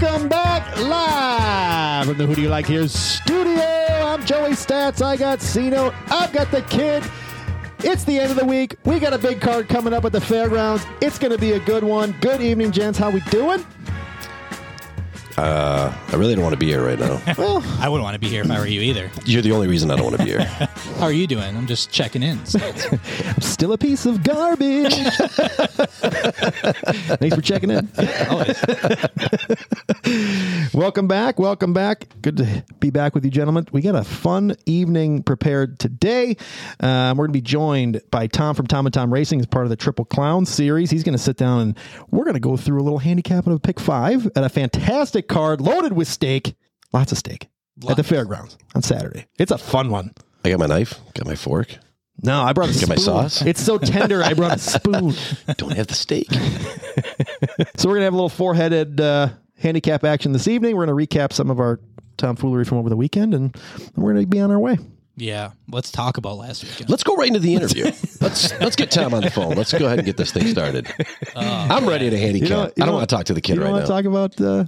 Welcome back live from the Who Do You Like Here studio. I'm Joey Stats. I got C Note. I've got the kid. It's the end of the week. We got a big card coming up at the fairgrounds. It's going to be a good one. Good evening, gents. How we doing? Uh, I really don't want to be here right now. Well, I wouldn't want to be here if I were you either. You're the only reason I don't want to be here. How are you doing? I'm just checking in. I'm still a piece of garbage. Thanks for checking in. Welcome back. Welcome back. Good to be back with you, gentlemen. We got a fun evening prepared today. Um, we're going to be joined by Tom from Tom and Tom Racing as part of the Triple Clown series. He's going to sit down and we're going to go through a little handicap of a pick five at a fantastic card loaded with steak. Lots of steak at the fairgrounds on Saturday. It's a fun one. I got my knife, got my fork. No, I brought a Get my spoon. sauce? It's so tender. I brought a spoon. Don't have the steak. So we're gonna have a little four-headed uh, handicap action this evening. We're gonna recap some of our tomfoolery from over the weekend, and we're gonna be on our way. Yeah. Let's talk about last weekend. Let's go right into the interview. Let's let's get Tom on the phone. Let's go ahead and get this thing started. I'm ready to handicap. You know- you I don't know- want to talk to the kid You right want now. to talk about uh,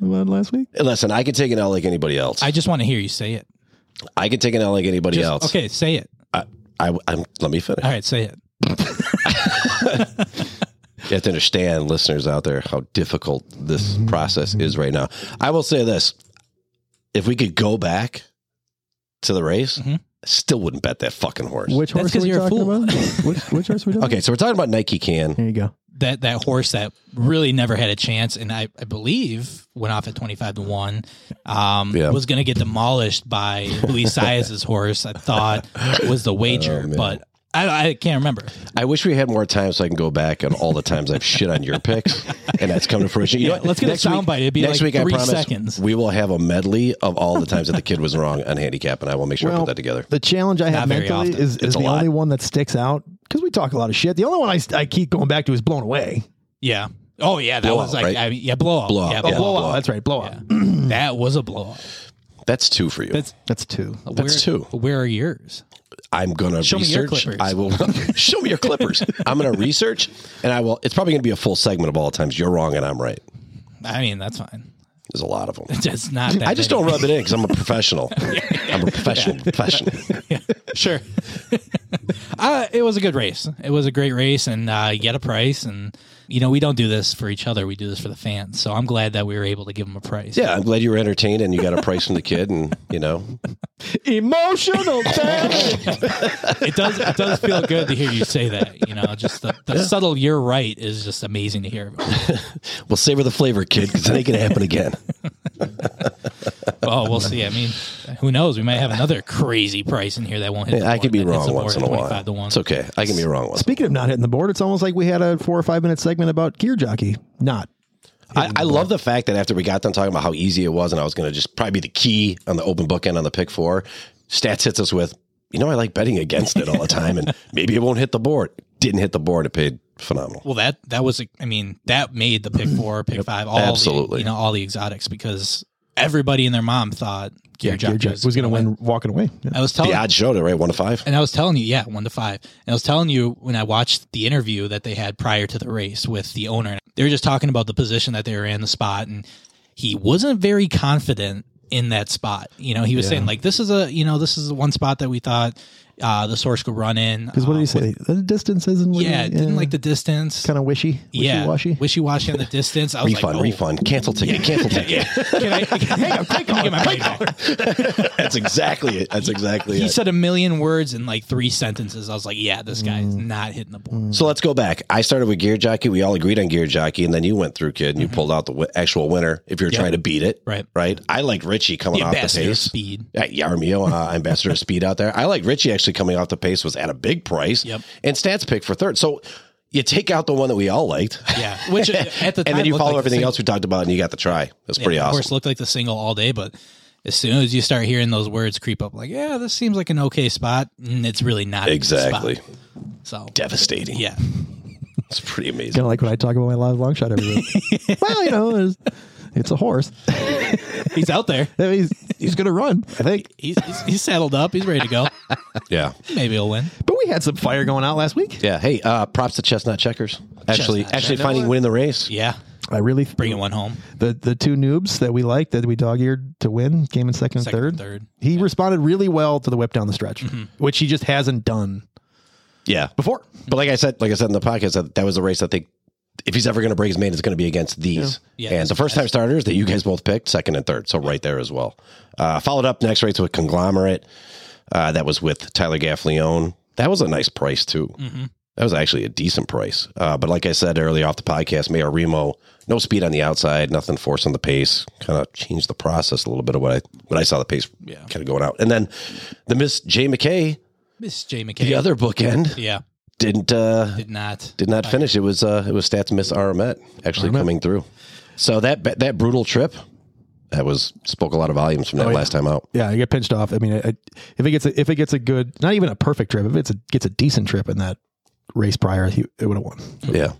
about last week? Listen, I can take an L like anybody else. I I, just want to hear you say it. Can take an L like anybody Just- else. Okay, say it. I, I, I'm, let me finish. All right, say it. You have to understand, listeners out there, how difficult this process is right now. I will say this: if we could go back to the race, Mhm. I still wouldn't bet that fucking horse. Which That's horse 'cause are we you're a talking fool. about? which, which horse are we talking Okay, so we're talking about Nike Can. There you go. That that horse that really never had a chance, and I, I believe went off at twenty five to one. Um, Yeah. was going to get demolished by Luis Saez's horse. I thought was the wager, Oh, but I, I can't remember. I wish we had more time so I can go back on all the times I've shit on your picks, and that's come to fruition. You know what? let's get a Next week- soundbite. It'd be next like week. I promise seconds. we will have a medley of all the times that the kid was wrong on handicap, and I will make sure I put that together. The challenge I have Not very mentally often. is, is the lot. only one that sticks out because we talk a lot of shit. The only one I, I keep going back to is blown away. Yeah. Oh yeah, that Blowout, was like right? I mean, yeah, blowout. Blowout. Yeah, Oh, blowout. blowout. blowout. That's right. Blowout. Yeah. that was a blowout. That's two for you. That's That's two. That's where, two. Where are yours? I'm gonna Show me your research. clippers. I will show me your clippers. I'm gonna research, and I will. It's probably gonna be a full segment of all the times you're wrong and I'm right. I mean, that's fine. There's a lot of them. It's not that. I just many. don't rub it in because I'm a professional. I'm a professional. Professional. Sure. uh, it was a good race. It was a great race, and uh, you get a price. And you know, we don't do this for each other. We do this for the fans. So I'm glad that we were able to give them a price. Yeah, I'm glad you were entertained and you got a price from the kid, and you know, Emotional damage. it does. It does feel good to hear you say that. You know, just the, the subtle "you're right" is just amazing to hear. we'll savor the flavor, kid, because it ain't gonna happen again. Oh, we'll see. I mean, who knows? We might have another crazy price in here that won't hit. the I board, could be wrong once in a while. to one. It's okay. I can be wrong once. Speaking of not hitting the board, it's almost like we had a four or five minute segment about gear jockey. Not. I, I love the fact that after we got done talking about how easy it was, and I was going to just probably be the key on the open bookend on the pick four, stats hits us with, you know, I like betting against it all the time, and maybe it won't hit the board. Didn't hit the board. It paid phenomenal. Well, that that was, I mean, that made the pick four, pick five, all Absolutely. the, you know, all the exotics because everybody and their mom thought Gear Gear Jockey jockey was going to win walking away. Yeah. I was telling, The odds showed it, right? One to five. and I was telling you, yeah, one to five. And I was telling you when I watched the interview that they had prior to the race with the owner, they were just talking about the position that they were in, the spot, and he wasn't very confident in that spot. You know, he was saying like, "This is a, you know, this is the one spot that we thought uh, the source could run in." Because what did he say? the distance isn't. what Yeah, he- didn't like the distance. kind of wishy, wishy yeah, washy. wishy washy on the distance. I was Refund, like, oh, refund, cancel ticket, cancel ticket. Can I, hang on, can I get my money back? That's exactly it. That's exactly it. He it. said a million words in like three sentences. I was like, yeah, this guy's Mm. not hitting the board. So let's go back. I started with Gear Jockey. We all agreed on Gear Jockey, and then you went through, kid, and you pulled out the w- actual winner if you're trying to beat it. Right. Right. I like Richie coming The off the ambassador pace. speed. Yeah, Yarmio, uh, ambassador of speed out there. I like Richie actually coming off the pace was at a big price. Yep. And stats pick for third. So you take out the one that we all liked. Yeah, which uh, at the time and then you looked follow like everything else we talked about, and you got the try. That's Yeah, pretty awesome. Of course, looked like the single all day, but as soon as you start hearing those words creep up, like, yeah, this seems like an okay spot, and it's really not a Exactly. spot. So Devastating. yeah, It's pretty amazing. Kind of like when I talk about my live long shot every week. well, you know, it's, it's a horse. he's out there. he's he's going to run, I think. He's, he's he's saddled up. He's ready to go. Yeah. Maybe he'll win. But we had some fire going out last week. Yeah. Hey, uh, props to Chestnut Checkers. Actually, Chestnut actually Checkers. finding winning the race. Yeah, I really bringing one home. the the two noobs that we liked that we dog eared to win came in second, Second and and third. third. He responded really well to the whip down the stretch, Mm-hmm. which he just hasn't done Yeah. before. But like I said, like I said in the podcast, that, that was a race I think if he's ever going to break his main, it's going to be against these. Yeah, and the first time starters that you guys both picked, second and third. So right there as well. Uh, followed up next race with Conglomerate. Uh, that was with Tyler Gaffalione. That was a nice price too. Mm-hmm. That was actually a decent price. Uh, but like I said earlier off the podcast, Mayor Remo, no speed on the outside, nothing forcing the pace. Kind of changed the process a little bit of what I when I saw the pace Yeah. kind of going out. And then the Miss J McKay, Miss J McKay. the other bookend, yeah, didn't uh, did not. did not finish. It was uh, it was stats miss Aramet actually coming through. So that that brutal trip that was spoke a lot of volumes from that Oh, yeah. last time out. Yeah, I get pinched off. I mean, I, if it gets a, if it gets a good, not even a perfect trip, if it gets a decent trip in that race prior, he, it would have won. Yeah.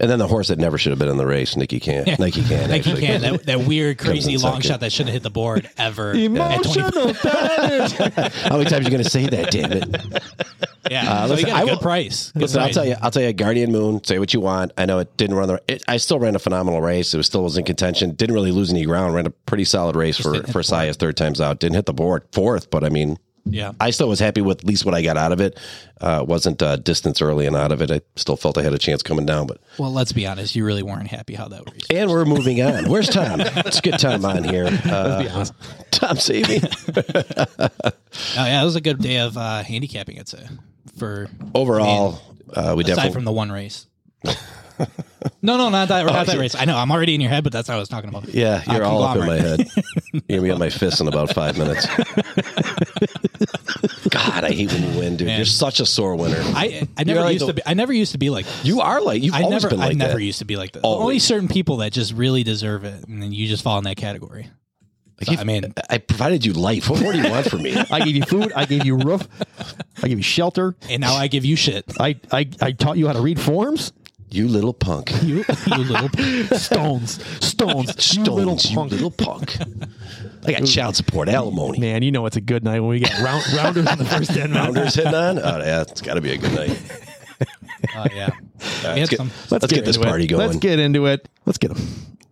And then the horse that never should have been in the race, Nikki can. Nike can. Like he actually. can that, that weird crazy long second. shot that shouldn't have hit the board ever. Emotional. How many times are you going to say that? Damn it! Yeah, uh, so listen, he got a I good will- price. Good Listen, I'll tell you. I'll tell you. Guardian Moon. Say what you want. I know it didn't run the. It, I still ran a phenomenal race. It was still was in contention. Didn't really lose any ground. Ran a pretty solid race for didn't for the. Saya's third times out. Didn't hit the board fourth, but I mean, Yeah, I still was happy with at least what I got out of it. Uh, wasn't uh, distance early and out of it. I still felt I had a chance coming down, but well, let's be honest. You really weren't happy how that race. and we're moving on. Where's Tom? Let's get Tom on here. Uh, Tom, save me. Oh yeah, it was a good day of uh, handicapping. I'd say for Overall, uh, we aside definitely from the one race. no, no, not that, not that race. I know I'm already in your head, but that's not what I was talking about. yeah, you're Uh, all up in my head. You're gonna be on my fists in about five minutes. God, I hate when you win, dude. Man. You're such a sore winner. I I never like used the- to be. I never used to be like. you are like you've I always never. been like I never that. used to be like that. Always. Only certain people that just really deserve it, and then you just fall in that category. I, keep- I mean- I provided you life. What more do you want from me? I gave you food. I gave you roof. I gave you shelter. And now I give you shit. I, I, I taught you how to read forms. You little punk. You, you little. Stones, stones, you little Stones, you punk. little punk. I got child support, alimony. Man, you know it's a good night when we got round, rounders on the first ten rounds. Rounders hitting on? Oh, yeah, it's got to be a good night. Oh yeah. We had let's get, some- let's get this into it. party going. Let's get into it. Let's get them.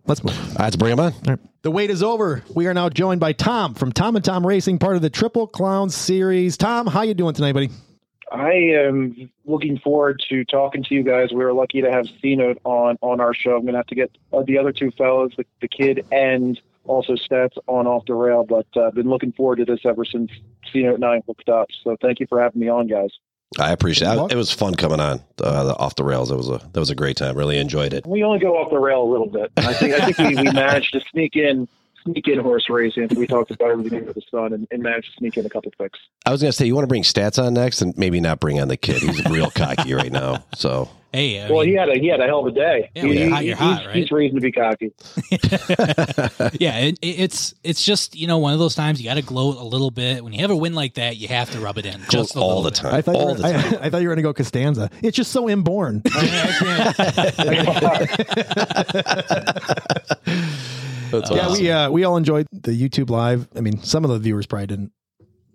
Let's move. All right, let's bring them on. All right. The wait is over. We are now joined by Tom from Tom and Tom Racing, part of the Triple Clown series. Tom, how you doing tonight, buddy? I am looking forward to talking to you guys. We were lucky to have C Note on on our show. I'm going to have to get uh, the other two fellows, the, the kid and also Stats, on off the rail. But uh, I've been looking forward to this ever since C Note 9 hooked up. So thank you for having me on, guys. I appreciate it. It was fun coming on uh, the off the rails. It was a that was a great time. Really enjoyed it. We only go off the rail a little bit. I think I think we, we managed to sneak in sneak in horse racing. We talked about everything under the sun and, and managed to sneak in a couple picks. I was gonna say you want to bring stats on next, and maybe not bring on the kid. He's real cocky right now. So Hey, I Well, mean, he had a he had a hell of a day. Yeah, when He- you're he- hot, he's, right? he's reason to be cocky. yeah, it, it- it's it's just you know one of those times you got to gloat a little bit. When you have a win like that, you have to rub it in just all little the bit. time, I thought, you all were, the time. I, I thought you were going to go Costanza. It's just so inborn. That's yeah, awesome. we uh, we all enjoyed the YouTube live. I mean, some of the viewers probably didn't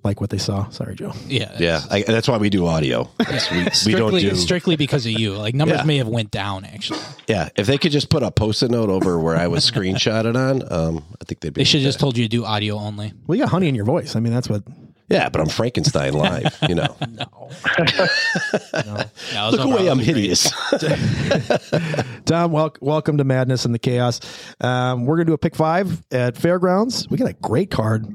like what they saw. Sorry, Joe. Yeah, yeah, I, that's why we do audio. Yes, we, we Strictly, don't do. strictly because of you. Like numbers Yeah. may have went down actually. Yeah, if they could just put a post-it note over where I was screenshotted on, um, I think they'd be. They should have just told you to do audio only. Well, you got honey in your voice. I mean, that's what. Yeah, but I'm Frankenstein live. You know, No, no look away, I'm hideous. Tom, wel- welcome to Madness and the Chaos. Um, we're going to do a pick five at Fairgrounds. We got a great card.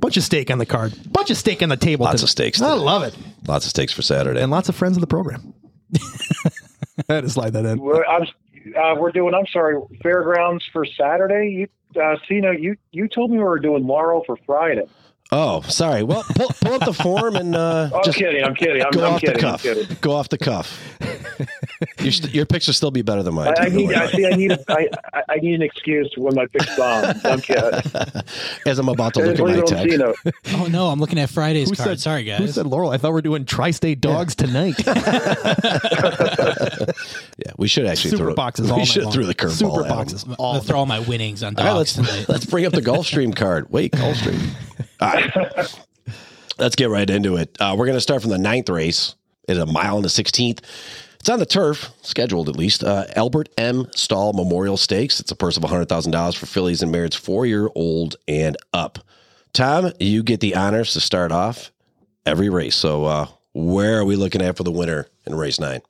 Bunch of steak on the card. Bunch of steak on the table. Lots today. of steaks I love it. Lots of steaks for Saturday. And lots of friends of the program. I had to slide that in. We're, I'm, uh, we're doing. I'm sorry, fairgrounds for Saturday. You, uh, Cena, you you told me we were doing Laurel for Friday. Oh, sorry. Well, pull, pull up the form and uh, I'm just kidding. I'm kidding. I'm, go I'm off kidding. the cuff. Go off the cuff. your, st- your picks will still be better than mine. I, I need. I see. I need. A, I, I- I need an excuse when my pick's bomb. I'm kidding. As I'm about to look at my it on text. Oh no, I'm looking at Friday's Who card. said- Sorry Who guys. said Laurel? I thought we are doing tri-state dogs tonight. Yeah, we should actually Super throw boxes We all night should throw the curveball. Super boxes. I'm All gonna throw all my winnings on All right, dogs let's tonight. let's bring up the Gulfstream card. Wait, Gulfstream. All right, let's get right into it. Uh, we're going to start from the ninth race. It's a mile and the sixteenth. It's on the turf, scheduled at least. Uh, Albert M. Stahl Memorial Stakes. It's a purse of $100,000 for fillies and mares four year old and up. Tom, you get the honors to start off every race. So, uh, where are we looking at for the winner in race nine?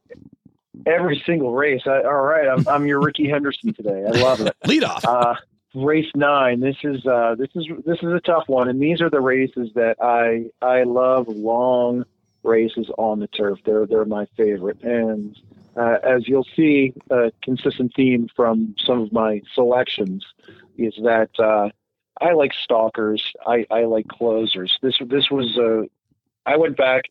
Every single race. I, all right, I'm, I'm your Rickey Henderson today. I love it. Lead off. Uh, race nine. This is uh, this is this is a tough one, and these are the races that I I love. Long races on the turf. They're they're my favorite, and uh, as you'll see, a consistent theme from some of my selections is that uh, I like stalkers. I, I like closers. This this was a. I went back.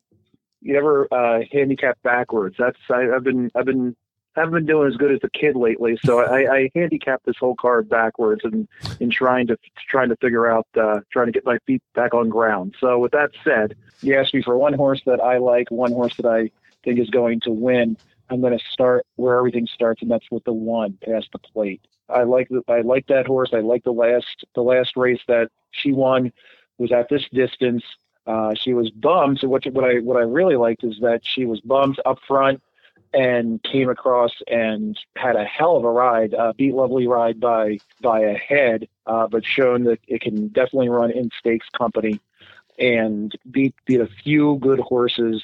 You ever uh, handicap backwards? That's I, I've been I've been haven't been doing as good as a kid lately. So I, I handicapped this whole card backwards and in trying to trying to figure out uh, trying to get my feet back on ground. So with that said, you asked me for one horse that I like, one horse that I think is going to win. I'm going to start where everything starts, and that's with the one past the plate. I like the, I like that horse. I like the last the last race that she won was at this distance. Uh, she was bummed. So what what I what I really liked is that she was bummed up front and came across and had a hell of a ride, uh, beat Lovely Ride by by a head, uh, but shown that it can definitely run in stakes company and beat beat a few good horses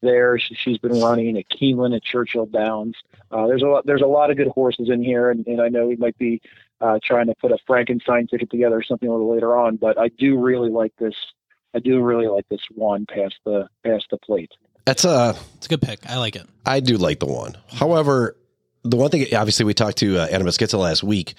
there. She, has been running at Keeneland at Churchill Downs. Uh, there's a lot, there's a lot of good horses in here, and, and I know we might be uh, trying to put a Frankenstein ticket together or something a little later on, but I do really like this. I do really like this one past the past the plate. That's a it's a good pick. I like it. I do like the one. However, the one thing obviously we talked to uh, Adam Beschizza last week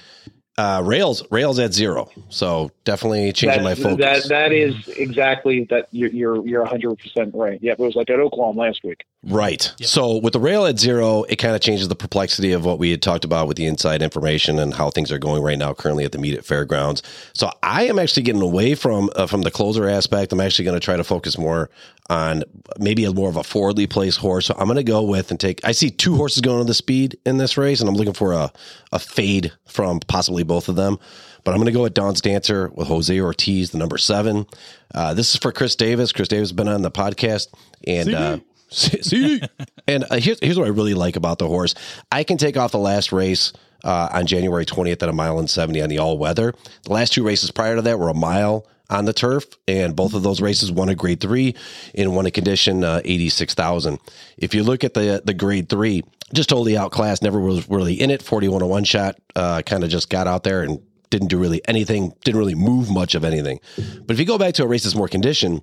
uh, rails rails at zero so definitely changing that, my focus that that is exactly that you're you're you're 100% right yeah it was like at oklahoma last week right yep. so with the rail at zero it kind of changes the perplexity of what we had talked about with the inside information and how things are going right now currently at the meet at fairgrounds so i am actually getting away from uh, from the closer aspect i'm actually going to try to focus more on maybe a more of a forwardly placed horse. So I'm going to go with and take. I see two horses going to the speed in this race, and I'm looking for a a fade from possibly both of them. But I'm going to go with Dawn's Dancer with Jose Ortiz, the number seven. Uh, this is for Chris Davis. Chris Davis has been on the podcast, and uh, see, and uh, here's here's what I really like about the horse. I can take off the last race. Uh, on January 20th at a mile and 70 on the all weather. The last two races prior to that were a mile on the turf, and both of those races won a grade three and won a condition uh, 86,000. If you look at the the grade three, just totally outclassed, never was really in it. 41 to one shot, uh, kind of just got out there and didn't do really anything, didn't really move much of anything. But if you go back to a race that's more condition,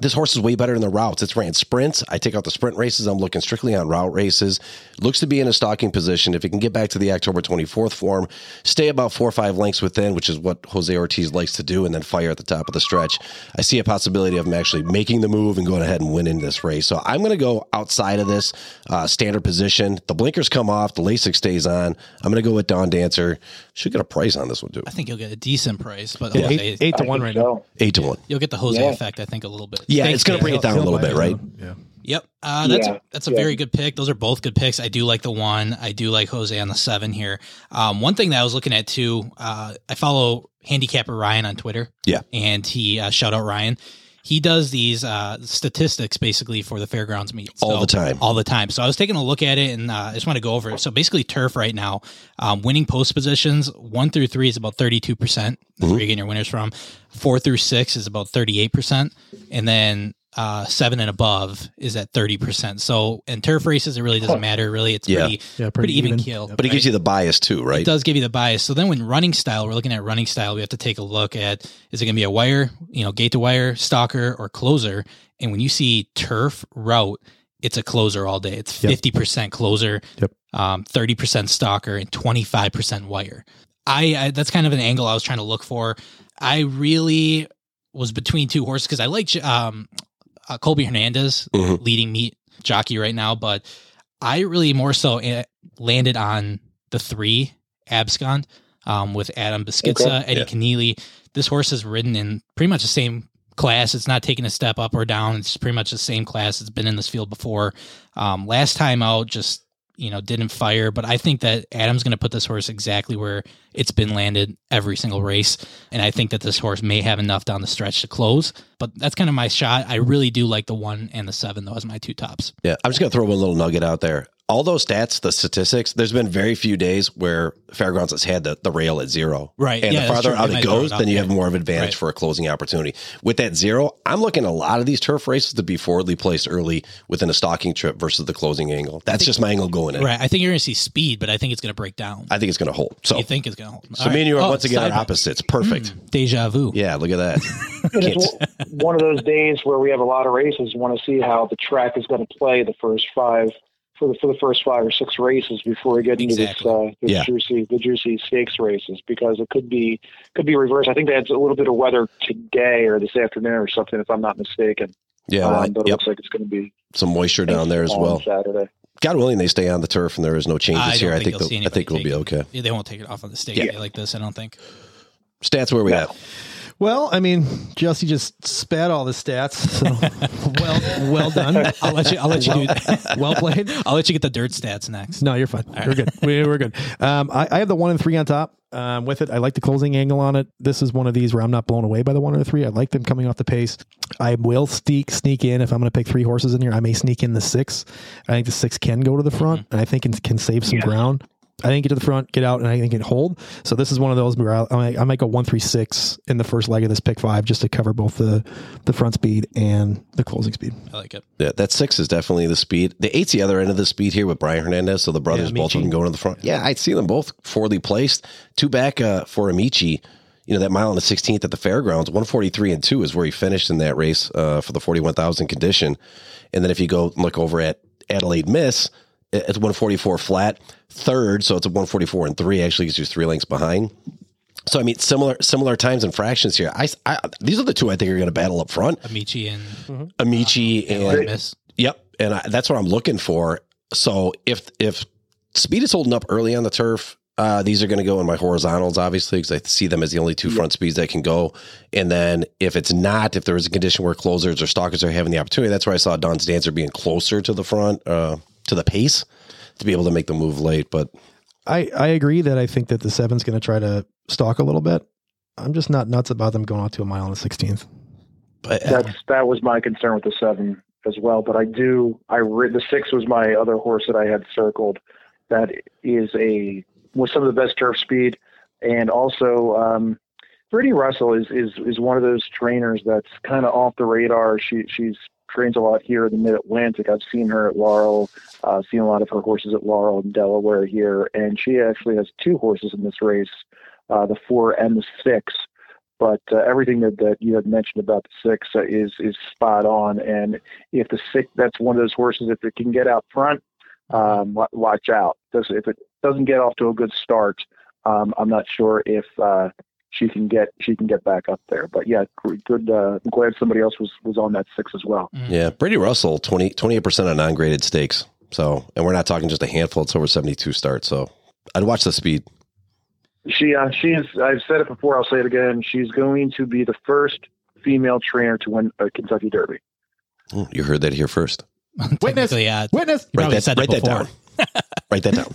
this horse is way better in the routes. It's ran sprints. I take out the sprint races. I'm looking strictly on route races. Looks to be in a stalking position. If it can get back to the October 24th form, stay about four or five lengths within, which is what Jose Ortiz likes to do, and then fire at the top of the stretch. I see a possibility of him actually making the move and going ahead and winning this race. So I'm going to go outside of this uh, standard position. The blinkers come off. The Lasix stays on. I'm going to go with Dawn Dancer. Should get a price on this one too. I think you'll get a decent price, but yeah, eight, eight, to one right so. now. Eight to one. You'll get the Jose yeah. effect, I think, a little bit. Yeah, Thanks, it's going to bring it down a little bit, right? Yeah. Yep. Uh, that's yeah, that's a yeah. very good pick. Those are both good picks. I do like the one. I do like Jose on the seven here. Um, one thing that I was looking at too, uh, I follow handicapper Ryan on Twitter. Yeah. And he uh, shout out Ryan he does these uh, statistics basically for the fairgrounds meet so, all the time, all the time. So I was taking a look at it, and uh, I just want to go over it. So basically, turf right now, um, winning post positions one through three is about thirty two percent. Where mm-hmm. you're getting your winners from. Four through six is about thirty eight percent, and then uh, seven and above is at 30%. So in turf races, it really doesn't matter. Really, it's yeah. pretty, yeah, pretty, pretty even, even kill. But right? it gives you the bias too, right? It does give you the bias. So then when running style, we're looking at running style, we have to take a look at is it going to be a wire, you know, gate to wire, stalker, or closer? And when you see turf route, it's a closer all day. It's 50% closer, yep. um, 30% stalker, and 25% wire. I, I that's kind of an angle I was trying to look for. I really was between two horses because I like um, uh, Colby Hernandez mm-hmm. leading meet jockey right now, but I really more so landed on the three Abscond um, with Adam Beschizza, okay. Eddie yeah. Kenneally. This horse is ridden in pretty much the same class. It's not taking a step up or down. It's pretty much the same class. It's been in this field before. Um, last time out, just you know, didn't fire. But I think that Adam's going to put this horse exactly where it's been landed every single race. And I think that this horse may have enough down the stretch to close. But that's kind of my shot. I really do like the one and the seven, though, as my two tops. Yeah. I'm just going to throw one little nugget out there. All those stats, the statistics, there's been very few days where Fairgrounds has had the, the rail at zero. Right. And Yeah, the farther out it goes, it then you have more of an advantage Right. for a closing opportunity. With that zero, I'm looking at a lot of these turf races to be forwardly placed early within a stalking trip versus the closing angle. That's just my angle going in. Right. I think you're going to see speed, but I think it's going to break down. I think it's going to hold. So, you think it's going to hold? so me and you are once oh, again side are opposites. Perfect. Hmm. Deja vu. Yeah, look at that. And Can't- it's one- one of those days where we have a lot of races. Want to see how the track is going to play the first five for the for the first five or six races before we get into Exactly. this uh, this Yeah. juicy the juicy stakes races because it could be could be reversed. I think they had a little bit of weather today or this afternoon or something, if I'm not mistaken. yeah, Um, well, but it yep. looks like it's going to be Some moisture down there as well. Saturday. God willing, they stay on the turf and there is no changes I don't here. I think think you'll I think we'll be take it. okay. Yeah, they won't take it off on the state Yeah. day like this. I don't think. Stats where we Yeah. at? Well, I mean, Jesse just spat all the stats. So well, well done. I'll let you. I'll let you do. well played. I'll let you get the dirt stats next. No, you're fine. We're good. We, we're good. Um, I, I have the one and three on top. Um, with it, I like the closing angle on it. This is one of these where I'm not blown away by the one or the three. I like them coming off the pace. I will sneak sneak in if I'm going to pick three horses in here. I may sneak in the six. I think the six can go to the front, and I think it can save some Yes. ground. I didn't get to the front, get out, and I think it hold. So this is one of those where I, I, might, I might go one three six in the first leg of this pick five just to cover both the the front speed and the closing speed. I like it. Yeah, that six is definitely the speed. The eight's the other end of the speed here with Brian Hernandez. So the brothers, Yeah, both of Amici. them going to the front. Yeah, I'd see them both forwardly placed. Two back uh, for Amici. You know, that mile on the 16th at the fairgrounds, 143 and two is where he finished in that race uh, for the 41,000 condition. And then if you go look over at Adelaide Miss, it's 144 flat. Third, so it's a 144 and three, actually gets you three lengths behind. So I mean, similar similar times and fractions here. I, I these are the two I think are going to battle up front. Amici and Amici and Adelaide Miss. Yep, and I, that's what I'm looking for. So if if speed is holding up early on the turf, uh, these are going to go in my horizontals, obviously, because I see them as the only two front speeds that can go. And then if it's not, if there is a condition where closers or stalkers are having the opportunity, that's where I saw Don's Dancer being closer to the front, uh, to the pace, to be able to make the move late. But I, I agree that I think that the seven's going to try to stalk a little bit. I'm just not nuts about them going out to a mile on the 16th. but That's that was my concern with the seven as well. But I do I re- the six was my other horse that I had circled. That is a with some of the best turf speed, and also um, Brittany Russell is is is one of those trainers that's kind of off the radar. She she's trains a lot here in the Mid Atlantic. I've seen her at Laurel, uh, seen a lot of her horses at Laurel and Delaware here, and she actually has two horses in this race, uh, the four and the six but uh, everything that, that you had mentioned about the six uh, is is spot on. And if the six, that's one of those horses. If it can get out front, um, wa- watch out. If it doesn't get off to a good start, um, I'm not sure if uh, she can get she can get back up there. But yeah, good. Uh, I'm glad somebody else was was on that six as well. yeah, Brady Russell, 20, 28% on non graded stakes. So, and we're not talking just a handful, it's over 72 starts. So I'd watch the speed. She uh, she is. I've said it before. I'll say it again. She's going to be the first female trainer to win a Kentucky Derby. Oh, You heard that here first. Witness. Yeah. Witness. You write that, said it write that down. Write that down.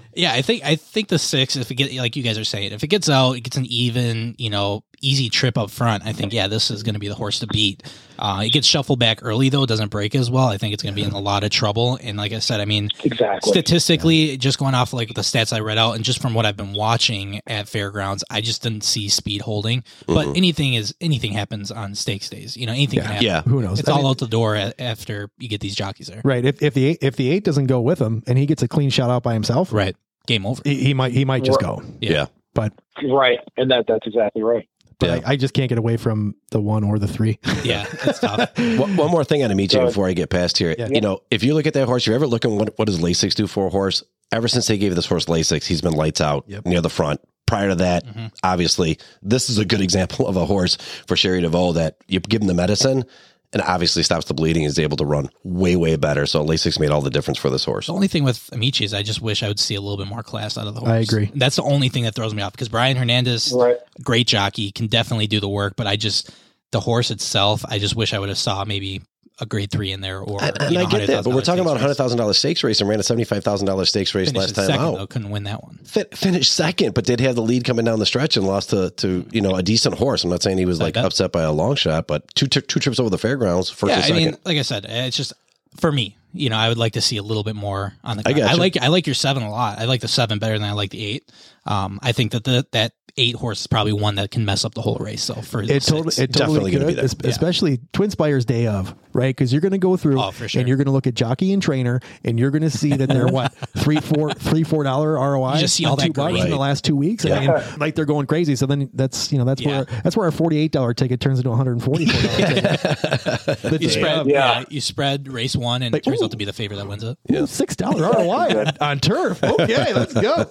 Yeah, I think I think the six, if it get like you guys are saying, if it gets out, it gets an even, you know, easy trip up front. I think yeah, this is going to be the horse to beat. Uh, it gets shuffled back early though, it doesn't break as well. I think it's going to be in a lot of trouble. And like I said, I mean, Exactly. statistically, just going off like the stats I read out, and just from what I've been watching at fairgrounds, I just didn't see speed holding. But anything is anything happens on stakes days. You know, anything can happen. Yeah. Who knows? It's I all mean, out the door a- after you get these jockeys there. right. If, if the eight, if the eight doesn't go with him and he gets a clean shot out by himself, Right. Game over. he, he might he might just Right. go. Yeah. Yeah. But Right, and that that's exactly right. But Yeah. I, I just can't get away from the one or the three. Yeah. It's tough. One, one more thing on Amici before I get past here. Yeah. You know, if you look at that horse, you're ever looking what what does Lasix do for a horse? Ever since they gave this horse Lasix, he's been lights out Yep. near the front. Prior to that, Mhm. obviously, this is a good example of a horse for Sherry DeVoe that you give him the medicine and obviously stops the bleeding is able to run way, way better. So Lasix made all the difference for this horse. The only thing with Amici is I just wish I would see a little bit more class out of the horse. I agree. That's the only thing that throws me off because Brian Hernandez, Right. great jockey, can definitely do the work, but I just the horse itself, I just wish I would have saw maybe a grade three in there or And, and know, I get that, but we're talking about a hundred thousand dollars stakes race and ran a seventy five thousand dollars stakes race Finished last time second out. though, couldn't win that one. Fin- finished second, but did have the lead coming down the stretch and lost to to you know a decent horse. I'm not saying he was like upset by a long shot, but two two trips over the fairgrounds, first yeah, I second. mean, like I said, it's just for me, you know, I would like to see a little bit more on the. I. I like I like your seven a lot. I like the seven better than I like the eight. Um, I think that the that eight horse is probably one that can mess up the whole race. So for the It totally, it totally Definitely gonna could, be there. es- especially Twin Spires day of, right? Because you're going to go through Oh, sure. and you're going to look at jockey and trainer, and you're going to see that they're what three, four, three, four dollar ROI. You just see all that two bucks green. in the last two weeks, and, and, like they're going crazy. So then that's you know that's Yeah. where that's where our forty eight dollar ticket turns into a hundred and forty four dollar ticket. You spread, yeah. Yeah. you spread race one, and Like, it turns ooh. out to be the favorite that wins it. Ooh, Six dollar ROI on, on turf. Okay, let's go.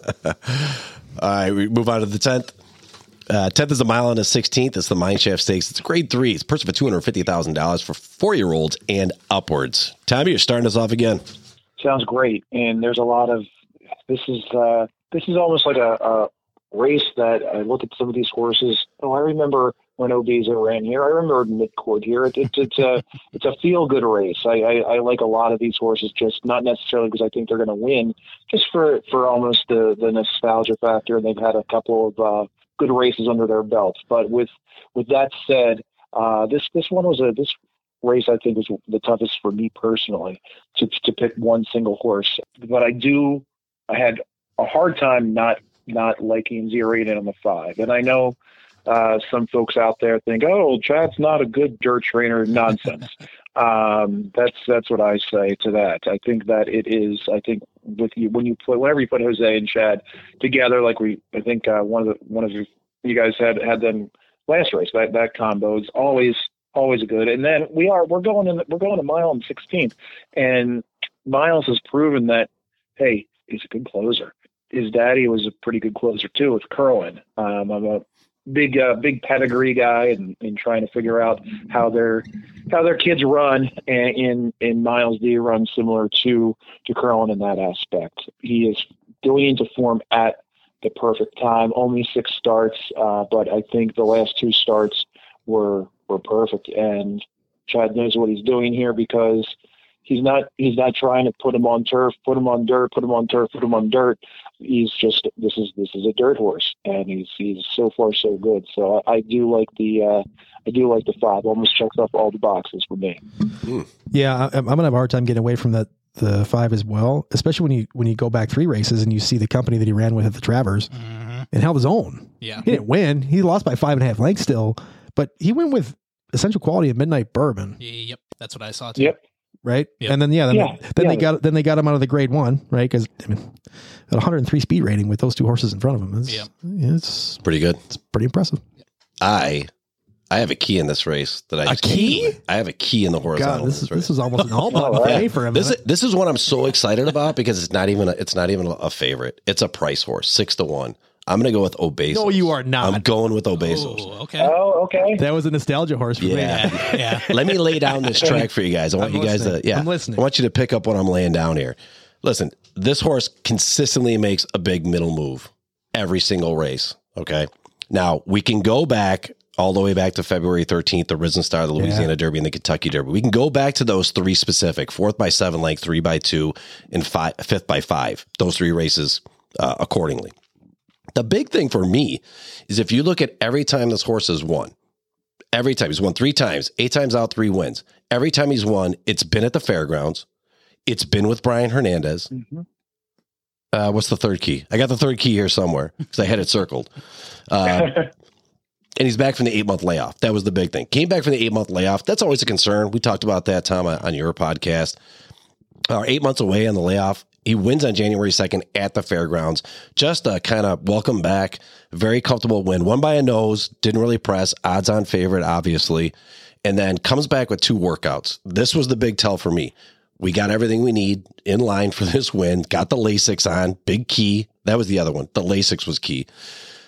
All right, we move on to the tenth. Uh, tenth is a mile and a sixteenth. It's the Mineshaft Stakes. It's grade three. It's purse hundred fifty thousand dollars for four year olds and upwards. Tommy, you're starting us off again. sounds great. And there's a lot of this is uh, this is almost like a, a race that I look at some of these horses. Oh, I remember when Obeza ran here. I remember midcourt here. It, it, it's a it's a feel good race. I, I, I like a lot of these horses, just not necessarily because I think they're going to win, just for for almost the the nostalgia factor. And they've had a couple of uh, good races under their belts. But with with that said, uh, this this one was a this race I think was the toughest for me personally to to pick one single horse. But I do I had a hard time not not liking in on the five. And I know uh, some folks out there think, oh, Chad's not a good dirt trainer. Nonsense. um, that's that's what I say to that. I think that it is. I think with you when you put whenever you put Jose and Chad together, like we, I think uh, one of the one of you, you guys had had them last race. That that combo is always always good. And then we are we're going in we're going a mile and sixteenth, and Miles has proven that hey, he's a good closer. His daddy was a pretty good closer too with Curlin. Um, I'm a big uh, big pedigree guy and, and trying to figure out how their how their kids run and in in Miles D runs similar to to Curlin in that aspect. He is going into form at the perfect time. Only six starts, uh, but I think the last two starts were were perfect. And Chad knows what he's doing here because he's not he's not trying to put him on turf, put him on dirt, put him on turf, put him on dirt. He's just this is this is a dirt horse, and he's he's so far so good. So I, I do like the uh, I do like the five. Almost checks off all the boxes for me. Yeah, I- I'm gonna have a hard time getting away from that the five as well, especially when you when you go back three races and you see the company that he ran with at the Travers and held his own. Yeah. He didn't win. He lost by five and a half lengths still, but he went with essential quality of midnight bourbon, Yep. That's what I saw too. Yep. Right? Yep. And then yeah, then, Yeah, then they yeah. got then they got him out of the grade one, right? Because I mean, at 103 speed rating with those two horses in front of him, is, Yep. yeah, it's Pretty good. it's pretty impressive. I I have a key in this race that I A key? I have a key in the horizontal. God, this is race. this is almost an all button All for right. me for him. This is, this is what I'm so excited about because it's not even a, it's not even a favorite. It's a price horse, six to one. I'm going to go with O Besos. no, you are not. I'm going with O Besos. Oh, okay. Oh, okay. that was a nostalgia horse for me. Yeah. yeah. Yeah. Let me lay down this track for you guys. I want I'm you guys listening. to yeah. I'm listening. I want you to pick up what I'm laying down here. Listen, this horse consistently makes a big middle move every single race. Okay. Now we can go back all the way back to February 13th, the Risen Star, the Louisiana Derby, and the Kentucky Derby. We can go back to those three specific: fourth by seven length, three by two, and five, fifth by five. Those three races uh, accordingly. The big thing for me is if you look at every time this horse has won, every time he's won three times, eight times out, three wins. Every time he's won, it's been at the fairgrounds. It's been with Brian Hernandez. Mhm. Uh, what's the third key? I got the third key here somewhere because I had it circled. Uh, and he's back from the eight month layoff. That was the big thing. Came back from the eight month layoff. That's always a concern. We talked about that, Tom, on your podcast. Uh, eight months away on the layoff. He wins on January 2nd at the fairgrounds. Just a kind of welcome back, very comfortable win. Won by a nose, didn't really press, odds on favorite, obviously. And then comes back with two workouts. This was the big tell for me. We got everything we need in line for this win. Got the Lasix on, big key. That was the other one. The Lasix was key.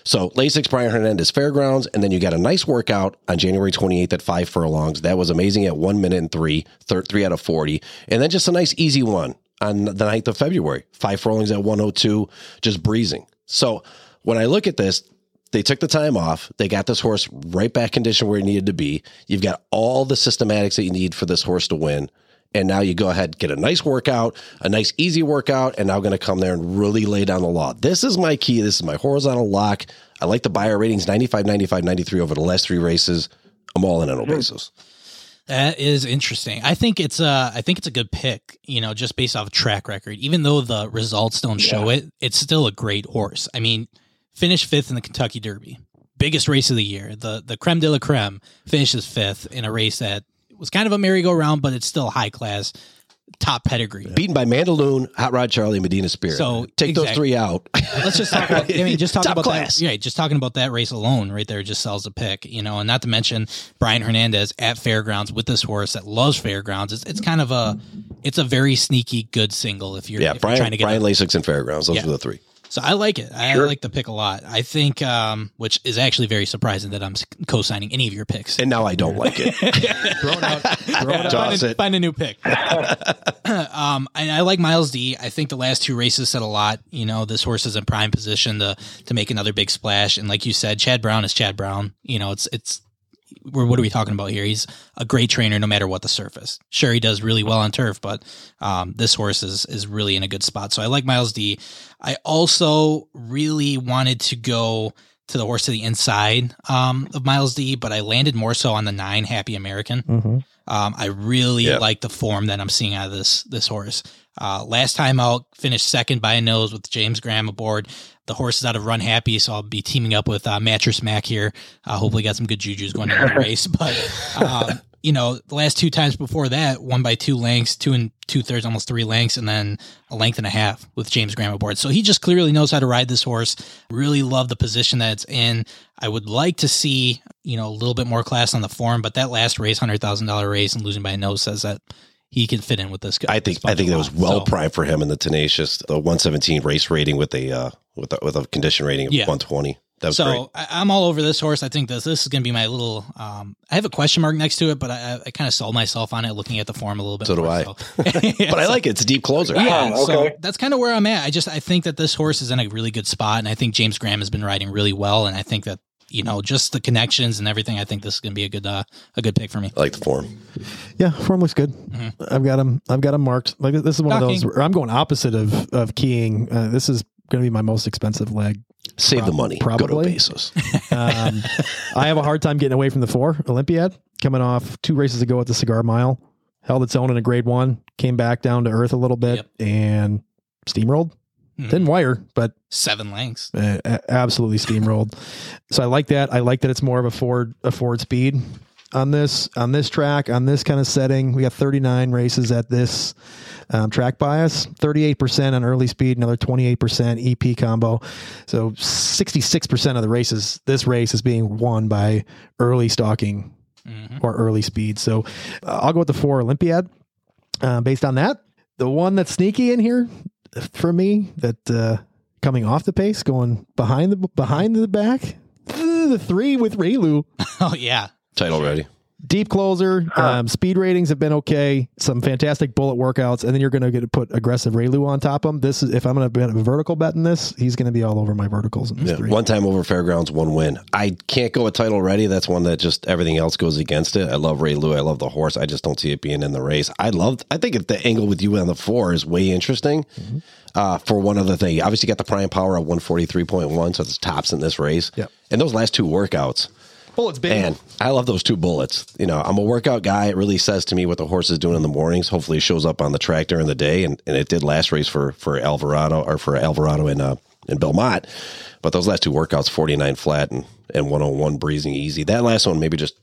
So Lasix, Brian Hernandez Fairgrounds, and then you got a nice workout on January 28th at five furlongs. That was amazing at one minute and three, thir- three out of 40. And then just a nice easy one on the 9th of February, five furlongs at 102, just breezing. So when I look at this, they took the time off. They got this horse right back condition where he needed to be. You've got all the systematics that you need for this horse to win. And now you go ahead, get a nice workout, a nice easy workout, and now going to come there and really lay down the law. This is my key. This is my horizontal lock. I like the Beyer ratings 95, 95, 93 over the last three races. I'm all in on O Besos. That is interesting. I think it's a I think it's a good pick, you know, just based off of track record. Even though the results don't show it, it's still a great horse. I mean, finished fifth in the Kentucky Derby. Biggest race of the year. The the creme de la creme finishes fifth in a race that was kind of a merry-go-round, but it's still high class, top pedigree. Beaten by Mandaloun, Hot Rod Charlie, Medina Spirit. So, take those three out. Let's just talk about. I mean, just talking about class. that. Yeah, just talking about that race alone, right there, just sells a pick. You know, and not to mention Brian Hernandez at Fairgrounds with this horse that loves Fairgrounds. It's, it's kind of a, it's a very sneaky good single if you're, yeah, if you're Brian, trying to get. Brian Lasix and Fairgrounds. Those Yeah. are the three. So I like it. I Sure. like the pick a lot. I think, um, which is actually very surprising that I'm co-signing any of your picks. And now I don't like it. Throw it out. Throw it out. Find, a, it. find a new pick. um, and I like Miles D. I think the last two races said a lot. You know, this horse is in prime position to to make another big splash. And like you said, Chad Brown is Chad Brown. You know, it's it's. We're, what are we talking about here? He's a great trainer, no matter what the surface. Sure, he does really well on turf, but um, this horse is is really in a good spot. So I like Miles D. I also really wanted to go to the horse to the inside um, of Miles D, but I landed more so on the nine Happy American. Mhm. Um, I really Yeah. like the form that I'm seeing out of this this horse. Uh, last time out, finished second by a nose with James Graham aboard. The horse is out of Run Happy, so I'll be teaming up with uh, Mattress Mac here. Uh, hopefully, got some good juju's going into the race. But um, you know, the last two times before that, one by two lengths, two and two thirds, almost three lengths, and then a length and a half with James Graham aboard. So he just clearly knows how to ride this horse. Really love the position that it's in. I would like to see, you know, a little bit more class on the form, but that last race, hundred thousand dollar race, and losing by a nose says that he can fit in with this. Guy. I think this I think budget that was well So, primed for him in the tenacious, the 117 race rating with a uh, with a, with a condition rating of Yeah. 120. That was so great. I, I'm all over this horse. I think this this is going to be my little. Um, I have a question mark next to it, but I, I, I kind of sold myself on it, looking at the form a little bit. So do I. so- But I like it. It's a deep closer. Yeah, Oh, so that's kind of where I'm at. I just I think that this horse is in a really good spot, and I think James Graham has been riding really well, and I think that you know just the connections and everything. I think this is going to be a good uh, a good pick for me. I like the form. Yeah, form looks good. Mm-hmm. I've got him. I've got him marked. Like this is one of those. Where I'm going opposite of of keying. Uh, this is going to be my most expensive leg. Save the Prob- money. Go probably. to Bezos. Um, I have a hard time getting away from the four Olympiad coming off two races ago at the Cigar Mile. Held its own in a grade one. Came back down to earth a little bit Yep. and steamrolled. Mhm. Didn't wire, but Seven lengths. uh, absolutely steamrolled. so I like that. I like that it's more of a Ford a Ford speed on this on this track on this kind of setting. We got 39 races at this um, track bias, 38% on early speed, another 28% EP combo. So 66% of the races, this race is being won by early stalking Mhm. or early speed. So uh, I'll go with the four Olympiad uh, based on that. The one that's sneaky in here for me that uh, coming off the pace, going behind the behind the back, the three with Reylu. Oh yeah, Title ready. Deep closer, um, speed ratings have been okay. Some fantastic bullet workouts, and then you're going to get to put aggressive Reylu on top of him. This is if I'm going to bet a vertical bet in this, he's going to be all over my verticals in this Yeah, three. one time over fairgrounds, one win. I can't go with title ready. That's one that just everything else goes against it. I love Ray Lou. I love the horse. I just don't see it being in the race. I love. I think if the angle with you on the four is way interesting. Mm-hmm. Uh, for one other thing, obviously got the prime power of one forty three point one, so it's tops in this race. Yep. And those last two workouts, Bullets big. Man, I love those two bullets. You know, I'm a workout guy. It really says to me what the horse is doing in the mornings. Hopefully, it shows up on the track during the day, and, and it did last race for for Alvarado or for Alvarado in uh, in Belmont. But those last two workouts, 49 flat and and 101 breezing easy. That last one maybe just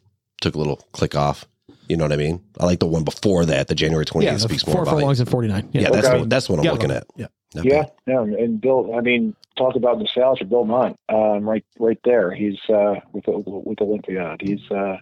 took a little click off. You know what I mean? I like the one before that. The January 28th yeah, the speaks four more about. furlongs and 49. Yeah, that's Okay. what, that's what I'm Got looking at. Yeah. Okay. Yeah, yeah, and Bill. I mean, talk about nostalgia. Bill Mott, um, right, right there. He's uh, with with Olympiad. He's uh,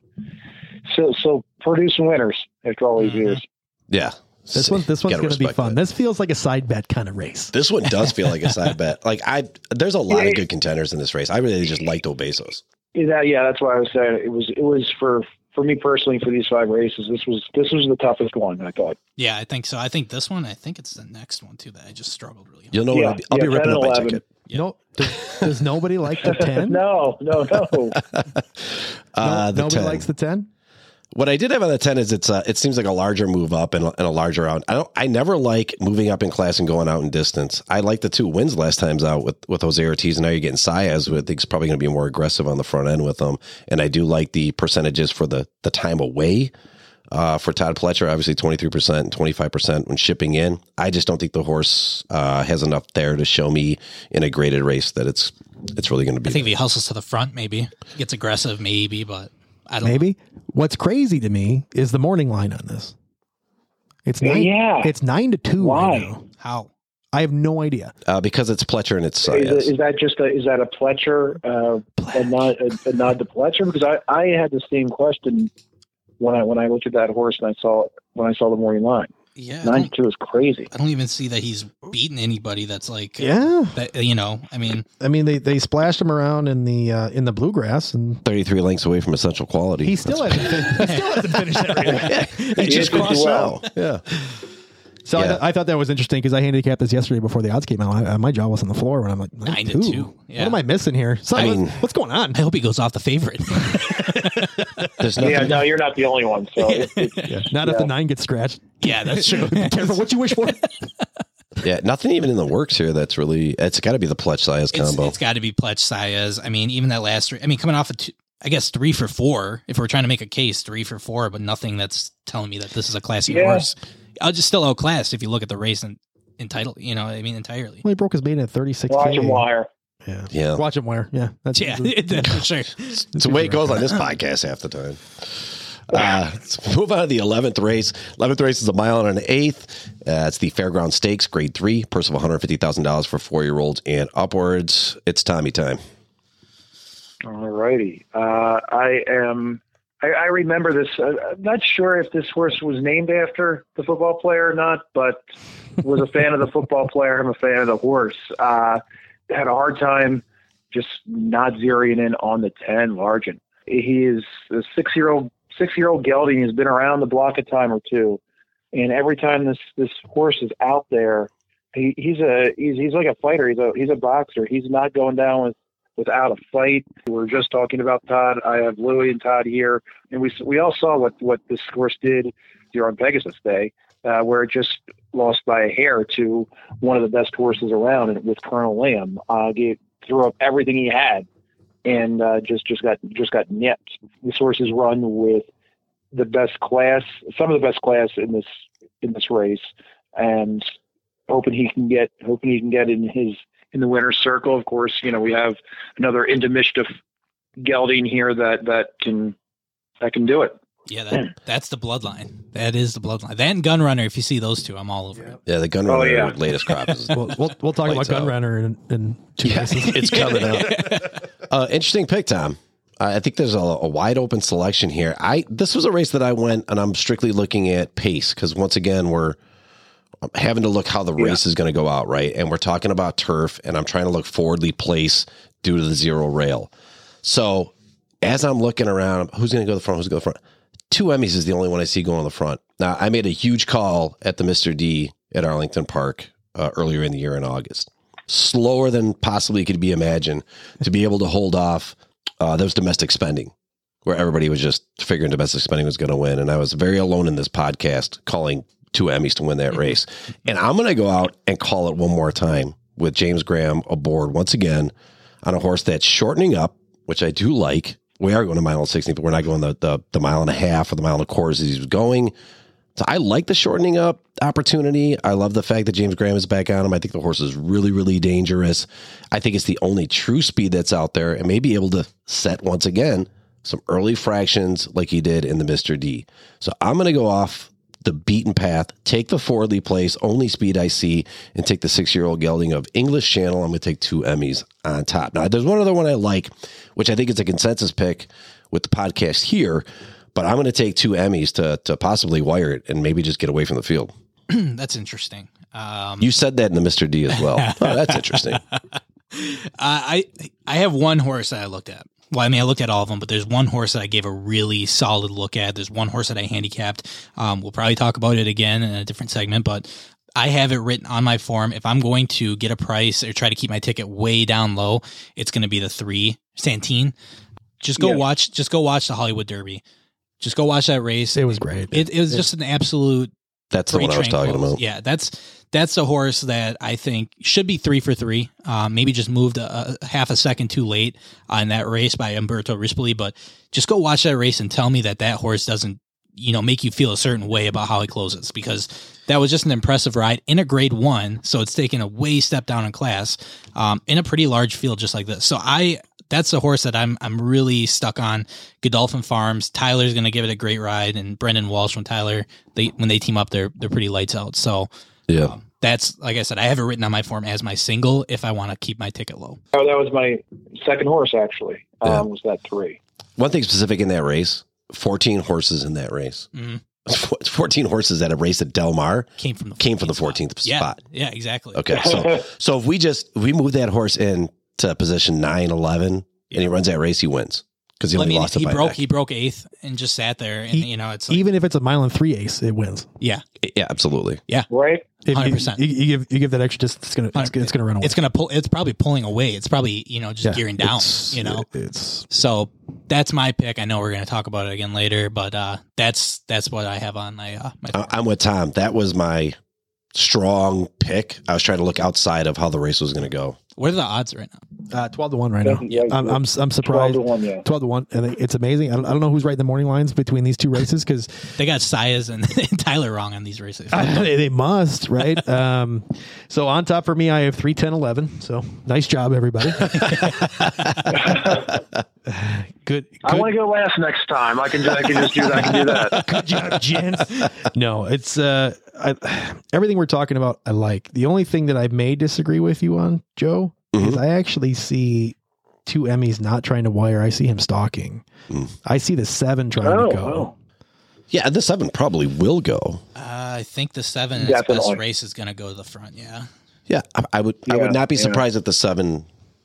so so producing winners after all these Mhm. years. Yeah. This one, this one's going to be fun. that. This feels like a side bet kind of race. This one does feel like a side bet. Like I, there's a lot Yeah. of good contenders in this race. I really just liked O Besos. Yeah, yeah, that's why I was saying it was it was for for me personally for these five races. This was this was the toughest one. I thought. yeah, I think so. I think this one. I think it's the next one too that I just struggled really. hard. You'll know Yeah, what I'll be, I'll yeah, be ripping 10 up my ticket. Yeah. No, does, does nobody like the 10? no, no, no. Uh, No- the nobody 10. likes the 10? What I did have on the ten is it's uh, it seems like a larger move up and, and a larger out. I don't I never like moving up in class and going out in distance. I like the two wins last times out with with Jose Ortiz and now you're getting Saez who I think is probably going to be more aggressive on the front end with them. And I do like the percentages for the the time away uh, for Todd Pletcher. Obviously, twenty three percent and twenty five percent when shipping in. I just don't think the horse uh, has enough there to show me in a graded race that it's it's really going to be. I think if he hustles to the front, maybe gets aggressive, maybe, but I don't. know. Maybe. What's crazy to me is the morning line on this. It's nine. Yeah. It's nine to two Why? right now. how. I have no idea. uh, because it's Pletcher and it's Is, Saez. is that just a is that a Pletcher, uh, a nod a, a nod to Pletcher? Because I, I had the same question when I when I looked at that horse and I saw when I saw the morning line. Yeah, I Ninety don't, two is crazy. I don't even see that he's beaten anybody. That's like, Yeah. that, you know, I mean, I mean, they, they splashed him around in the uh, in the bluegrass, and Thirty three lengths away from essential quality. he still hasn't fin- he still hasn't finished that race. he He just did crossed well. out. Yeah. So I, th- I thought that was interesting because I handicapped this yesterday before the odds came out. I, my jaw was on the floor when I'm like Nine to two. two. Yeah. What am I missing here? So, I mean- what's going on? I hope he goes off the favorite. Yeah, no, you're not the only one. So it, it, Yeah, not if the nine gets scratched. yeah, that's true. Be careful what you wish for. Yeah, nothing even in the works here. That's really. It's got to be the Pletch Saez it's, combo. it's got to be Pletch Saez. I mean, even that last, I mean, coming off of two, I guess three for four. If we're trying to make a case, three for four, but nothing that's telling me that this is a classy Yeah. horse. I'll just still outclassed if you look at the race and entitled. You know, I mean, entirely. Well, he broke his maiden at 36. watch him wire. Yeah. Yeah. Watch him wire. Yeah. That's, Yeah, that's for sure. It's the way it goes on this podcast half the time. Uh, let's move on to the 11th race. 11th race is a mile and an eighth. Uh, it's the Fairground Stakes, grade three, purse of $150,000 for four year olds and upwards. It's Tommy time. All righty. Uh, I am. I, I remember this. Uh, I'm not sure if this horse was named after the football player or not, but was a fan of the football player. I'm a fan of the horse. Uh, had a hard time just not zeroing in on the 10 Largent. He is a six year old six year old gelding. He's been around the block a time or two, and every time this this horse is out there, he, he's a he's he's like a fighter. He's a he's a boxer. He's not going down with without a fight. We were just talking about Todd. I have Louis and Todd here, and we we all saw what what this horse did here on Pegasus Day, uh, where it just lost by a hair to one of the best horses around, and with Colonel Liam. Uh, gave, threw up everything he had, and uh, just just got just got nipped. This horse is run with the best class, some of the best class in this in this race, and hoping he can get hoping he can get in his in the winner's circle. Of course, you know we have another Into Mischief gelding here that that can that can do it. Yeah, that, that's the bloodline. That is the bloodline. That and Gunrunner. If you see those two, I'm all over it. Yeah, the gun Oh, runner yeah. latest crop is. We'll, we'll, we'll talk about Lights out. Gunrunner in, in two Yeah, races. it's coming out. Uh, interesting pick, Tom. Uh, I think there's a, a wide open selection here. I this was a race that I went and I'm strictly looking at pace because once again we're having to look how the race is going to go out, right? And we're talking about turf, and I'm trying to look forwardly place due to the zero rail. So as I'm looking around, who's going to go to the front? Who's going to go to the front? Two Emmys is the only one I see going on the front. Now I made a huge call at the Mr. D at Arlington Park uh, earlier in the year in August slower than possibly could be imagined to be able to hold off uh, those domestic spending where everybody was just figuring domestic spending was going to win. And I was very alone in this podcast calling two Emmys to win that mm-hmm. race. And I'm going to go out and call it one more time with James Graham aboard once again on a horse that's shortening up, which I do like. We are going to mile and 16, but we're not going the, the, the mile and a half or the mile and a quarter as he was going. So I like the shortening up opportunity. I love the fact that James Graham is back on him. I think the horse is really, really dangerous. I think it's the only true speed that's out there and may be able to set once again some early fractions like he did in the Mr. D. So I'm going to go off the beaten path, take the forwardly place, only speed I see, and take the six year old gelding of English Channel. I'm going to take two Emmys on top. Now, there's one other one I like, which I think is a consensus pick with the podcast here, but I'm going to take two Emmys to, to possibly wire it and maybe just get away from the field. That's interesting. Um, You said that in the Mr. D as well. Oh, that's interesting. I I have one horse that I looked at. Well, I mean, I looked at all of them, but there's one horse that I gave a really solid look at. There's one horse that I handicapped. Um, we'll probably talk about it again in a different segment, but I have it written on my form. If I'm going to get a price or try to keep my ticket way down low, it's going to be the three Santin. Just go Yeah. watch. Just go watch the Hollywood Derby. Just go watch that race. It was great. It, it was just an absolute That's the one I was talking about. Yeah, that's that's the horse that I think should be three for three. Um, maybe just moved a, a half a second too late on that race by Umberto Rispoli. But just go watch that race and tell me that that horse doesn't you know make you feel a certain way about how he closes because that was just an impressive ride in a grade one so it's taken a way step down in class um, in a pretty large field just like this so i that's a horse that i'm i'm really stuck on godolphin farms tyler's going to give it a great ride and brendan walsh from tyler they when they team up they're they're pretty lights out so Yeah. um, that's like i said i have it written on my form as my single if i want to keep my ticket low Oh, that was my second horse actually. Um, Yeah. Was that three? One thing specific in that race 14 horses in that race. Mhm. It's 14 horses at a race at Del Mar came from the came from the 14th 14th yeah spot. yeah exactly Okay. So, so if we just, if we move that horse in to position 9, 11, and he runs that race, he wins because he Well, I mean, lost it he by broke. neck. He broke eighth and just sat there, and He- you know, it's like, Even if it's a mile and three ace, it wins. yeah, Yeah, absolutely. Yeah, right? If you- 100%. You, you give you give that extra distance, it's gonna it's, gonna- it's gonna run away. it's gonna pull. It's probably pulling away. It's probably you know just Yeah, gearing down. You know, it's so that's my pick. I know we're gonna talk about it again later, but uh, that's that's what I have on my uh, my. I- I'm with Tom. That was my strong pick. I was trying to look outside of how the race was going to go. What are the odds right now? uh, twelve to one right now. Yeah, I'm I'm, I'm 12 surprised. to 1, yeah. 12 to 1 and it's amazing I don't, I don't know who's right in the morning lines between these two races because They got Saez and, and Tyler wrong on these races. they, they must right um, so on top for me i have three, ten, eleven. so nice job everybody good I want to go last next time. I can, I can just do that. I can do that. good job gents no it's uh I, everything we're talking about i like the only thing that i may disagree with you on joe is Mhm. i actually see two emmys not trying to wire i see him stalking Mm. i see the seven trying Oh, to go oh. Yeah, the seven probably will go. Uh, I think the seven in its best Definitely. race is gonna go to the front. Yeah, Yeah, I, I would. I would not be yeah. surprised if the seven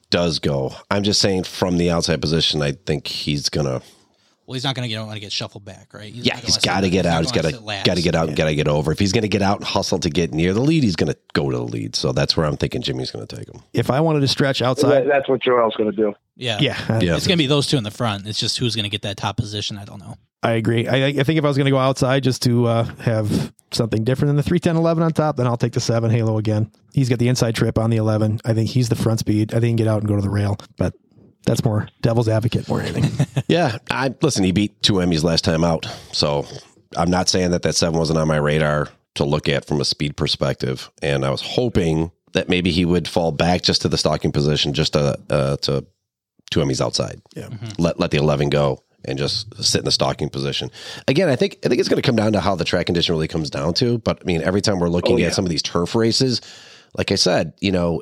does go. I'm just saying from the outside position, I think he's gonna. Well, he's not gonna get want to get shuffled back, right? Yeah, he's got to get out. He's got gonna to sit last. got to get out and got to get over. If he's going to get out and hustle to get near the lead, he's going to go to the lead. So that's where I'm thinking Jimmy's going to take him. if i wanted to stretch That- outside that's what Joel's going to do. Yeah, yeah Yeah. It's gonna be those two in the front. It's just who's gonna get that top position. I don't know. I agree. I, I think if I was going to go outside just to uh, have something different than the 310 11 on top, then I'll take the 7 Halo again. He's got the inside trip on the 11. I think he's the front speed. I think he can get out and go to the rail, but that's more devil's advocate more than anything. Yeah, I listen. He beat two Emmys last time out, so I'm not saying that that seven wasn't on my radar to look at from a speed perspective. And I was hoping that maybe he would fall back just to the stalking position, just to uh, to two Emmys outside. Yeah. let let the eleven go and just sit in the stalking position. Again, I think I think it's going to come down to how the track condition really comes down to. But I mean, every time we're looking Oh, yeah. at some of these turf races, like I said, you know,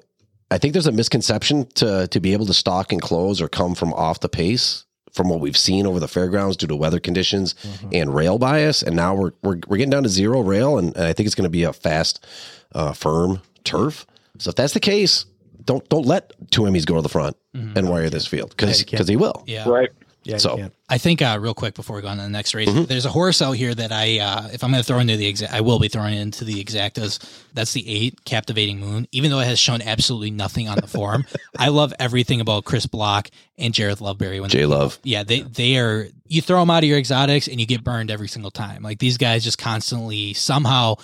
I think there's a misconception to to be able to stalk and close or come from off the pace from what we've seen over the fairgrounds due to weather conditions and rail bias. And now we're we're we're getting down to zero rail, and, and I think it's going to be a fast, uh, firm turf. So if that's the case, don't don't let two Emmys go to the front and wire this field because Yeah, he will. Yeah. Right? Yeah, So- you can't. I think uh, real quick before we go on to the next race, Mm-hmm. there's a horse out here that I, uh, if I'm going to throw into the exact, I will be throwing into the exactas. That's the eight, Captivating Moon. Even though it has shown absolutely nothing on the form, I love everything about Chris Block and Jareth Loveberry. When J Love. yeah, they they are. You throw them out of your exotics and you get burned every single time. Like these guys just constantly somehow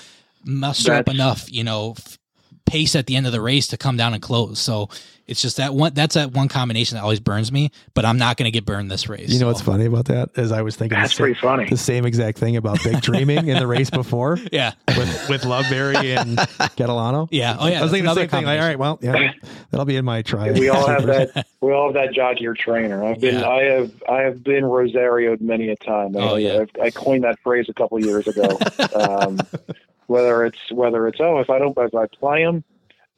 muster up enough, you know, f- pace at the end of the race to come down and close. So it's just that one. That's that one combination that always burns me. But I'm not going to get burned this race. You know so. what's funny about that is I was thinking That's the, same, pretty funny. the same exact thing about Big Dreaming in the race before Yeah, with, with Loveberry and Catalano. yeah. Oh yeah. I was thinking the same thing. Like, all right, well, yeah, that'll be in my try. We all have that. We all have that jockey or trainer. I've been. Yeah. I have. I have been Rosarioed many a time. Oh, I, yeah. I, I coined that phrase a couple years ago. um, whether it's whether it's oh if I don't if I play him,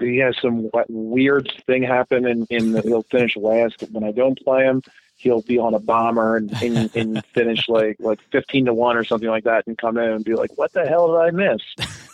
he has some weird thing happen and in the, he'll finish last. When I don't play him, he'll be on a bomber and, and, and finish like like fifteen to one or something like that, and come in and be like, "What the hell did I miss?"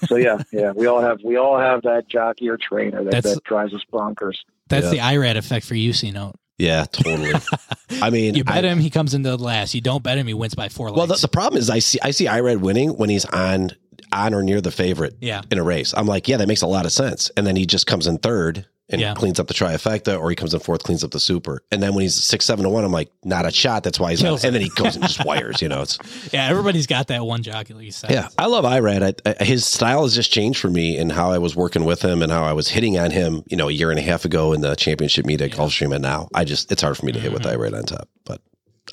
so yeah, yeah, we all have we all have that jockey or trainer that, That's- that drives us bonkers. That's Yeah. the IRAD effect for you, C note. Yeah, totally. I mean, You bet I- him, he comes into the last. You don't bet him, he wins by four Well, the, the problem is I see I see Irad winning when he's on on or near the favorite yeah, in a race. I'm like, yeah, that makes a lot of sense. And then he just comes in third and Yeah. cleans up the trifecta, or he comes in fourth, cleans up the super. And then when he's six, seven to one, I'm like, not a shot. That's why he's Kills not. And then he goes and just wires. You know, it's yeah. Everybody's got that one jockey, like you said. yeah. I love Irad. I, I, his style has just changed for me and how I was working with him and how I was hitting on him. You know, a year and a half ago in the championship meet at Gulfstream, and now I just it's hard for me to hit with Mm-hmm. Irad on top. But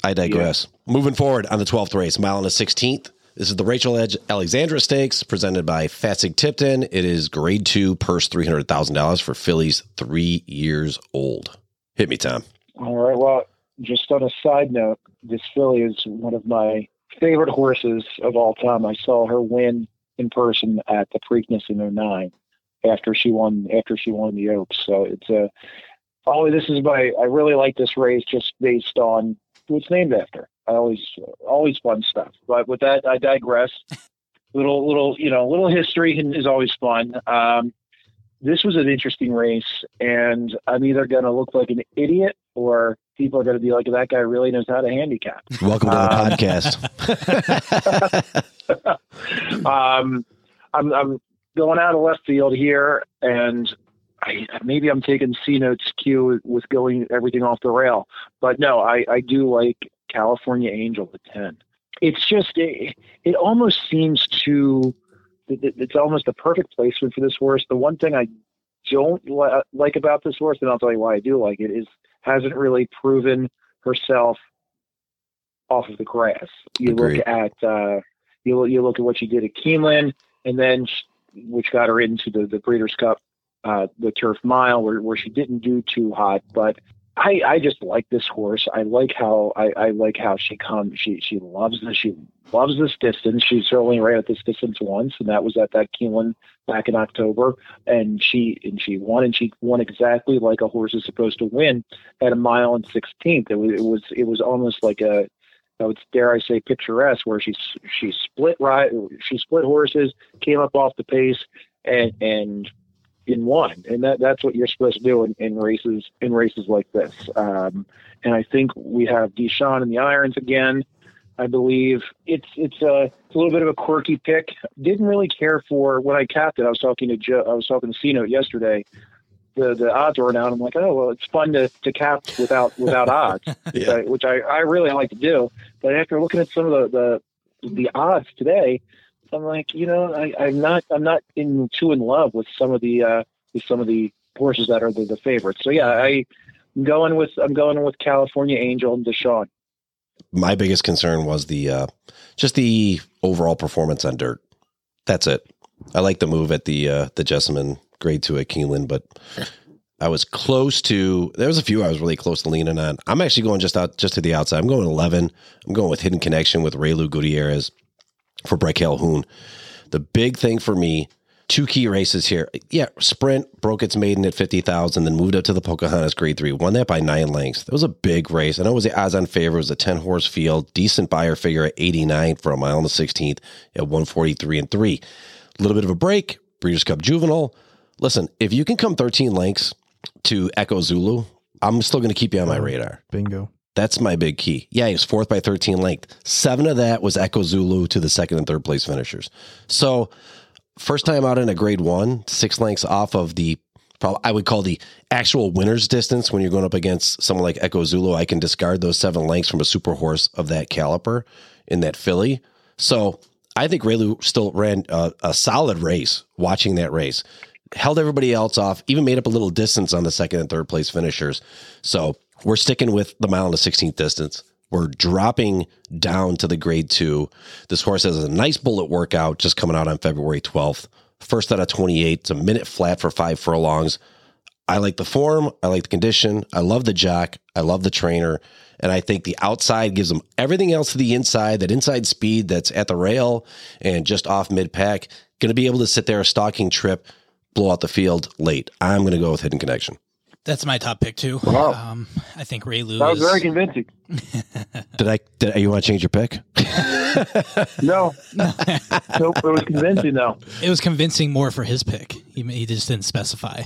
I digress. Moving forward on the 12th race, mile and a 16th. This is the Rachel Edge Alexandra Stakes presented by Fasig-Tipton. It is grade two, purse $300,000 for fillies three years old. Hit me, Tom. All right. Well, just on a side note, this filly is one of my favorite horses of all time. I saw her win in person at the Preakness in 09 after she won after she won the Oaks. So it's uh, a oh, this is my I really like this race just based on who it's named after. I always always fun stuff. But with that, I digress. little little you know little history is always fun. Um, this was an interesting race, and I'm either going to look like an idiot or people are going to be like, that guy really knows how to handicap. Welcome to the um, podcast. um, I'm, I'm going out of left field here, and I, maybe I'm taking C notes cue with going everything off the rail. But no, I, I do like California Angel at 10. It's just, it, it almost seems to, it, it's almost a perfect placement for this horse. The one thing I don't li- like about this horse, and I'll tell you why I do like it, is hasn't really proven herself off of the grass. You Agreed. look at uh, you you look at what she did at Keeneland, and then she, which got her into the the Breeders' Cup, uh, the Turf Mile, where where she didn't do too hot, but I, I just like this horse. I like how I, I like how she comes. She she loves this. She loves this distance. She's only ran at this distance once, and that was at that Keeneland back in October. And she and she won, and she won exactly like a horse is supposed to win at a mile and sixteenth. It was it was it was almost like a I would dare I say picturesque, where she she split right, she split horses, came up off the pace, and and in one, and that that's what you're supposed to do in, in races in races like this. Um, and I think we have Deshawn in the irons again. I believe it's it's a, it's a little bit of a quirky pick. Didn't really care for when I capped it. I was talking to Joe. I was talking to C Note yesterday. The the odds were down. I'm like, oh well, it's fun to, to cap without without odds, yeah. which I, I really like to do. But after looking at some of the the, the odds today, I'm like, you know, I, I'm not I'm not in too in love with some of the uh, with some of the horses that are the, the favorites. So yeah, I, I'm going with I'm going with California Angel and Deshawn. My biggest concern was the uh, just the overall performance on dirt. That's it. I like the move at the uh, the Jessamine grade two at Keeneland, but I was close to. There was a few I was really close to leaning on. I'm actually going just out just to the outside. I'm going 11. I'm going with Hidden Connection with Reylu Gutierrez for Bret Calhoun. The big thing for me, two key races here. Yeah, Sprint broke its maiden at 50,000, then moved up to the Pocahontas grade three, won that by nine lengths. That was a big race. I know it was the odds on favor. It was a 10 horse field, decent Beyer figure at 89 for a mile on the 16th at 143 and three. A little bit of a break, Breeders' Cup Juvenile. Listen, if you can come 13 lengths to Echo Zulu, I'm still going to keep you on my oh, radar. Bingo. That's my big key. Yeah, he was fourth by 13 length. Seven of that was Echo Zulu to the second and third place finishers. So, first time out in a grade one, six lengths off of the, I would call the actual winner's distance when you're going up against someone like Echo Zulu. I can discard those seven lengths from a super horse of that caliper in that filly. So, I think Reylu still ran a, a solid race watching that race held everybody else off, even made up a little distance on the second and third place finishers. So we're sticking with the mile and the 16th distance. We're dropping down to the grade two. This horse has a nice bullet workout just coming out on February 12th. First out of 28. It's a minute flat for five furlongs. I like the form. I like the condition. I love the jock. I love the trainer. And I think the outside gives them everything else to the inside, that inside speed that's at the rail and just off mid pack. Going to be able to sit there a stalking trip, blow out the field late. I'm going to go with Hidden Connection. That's my top pick too. Wow. Um, I think Reylu. That was very convincing. did I? Did you want to change your pick? no, nope. It was convincing though. It was convincing more for his pick. He he just didn't specify.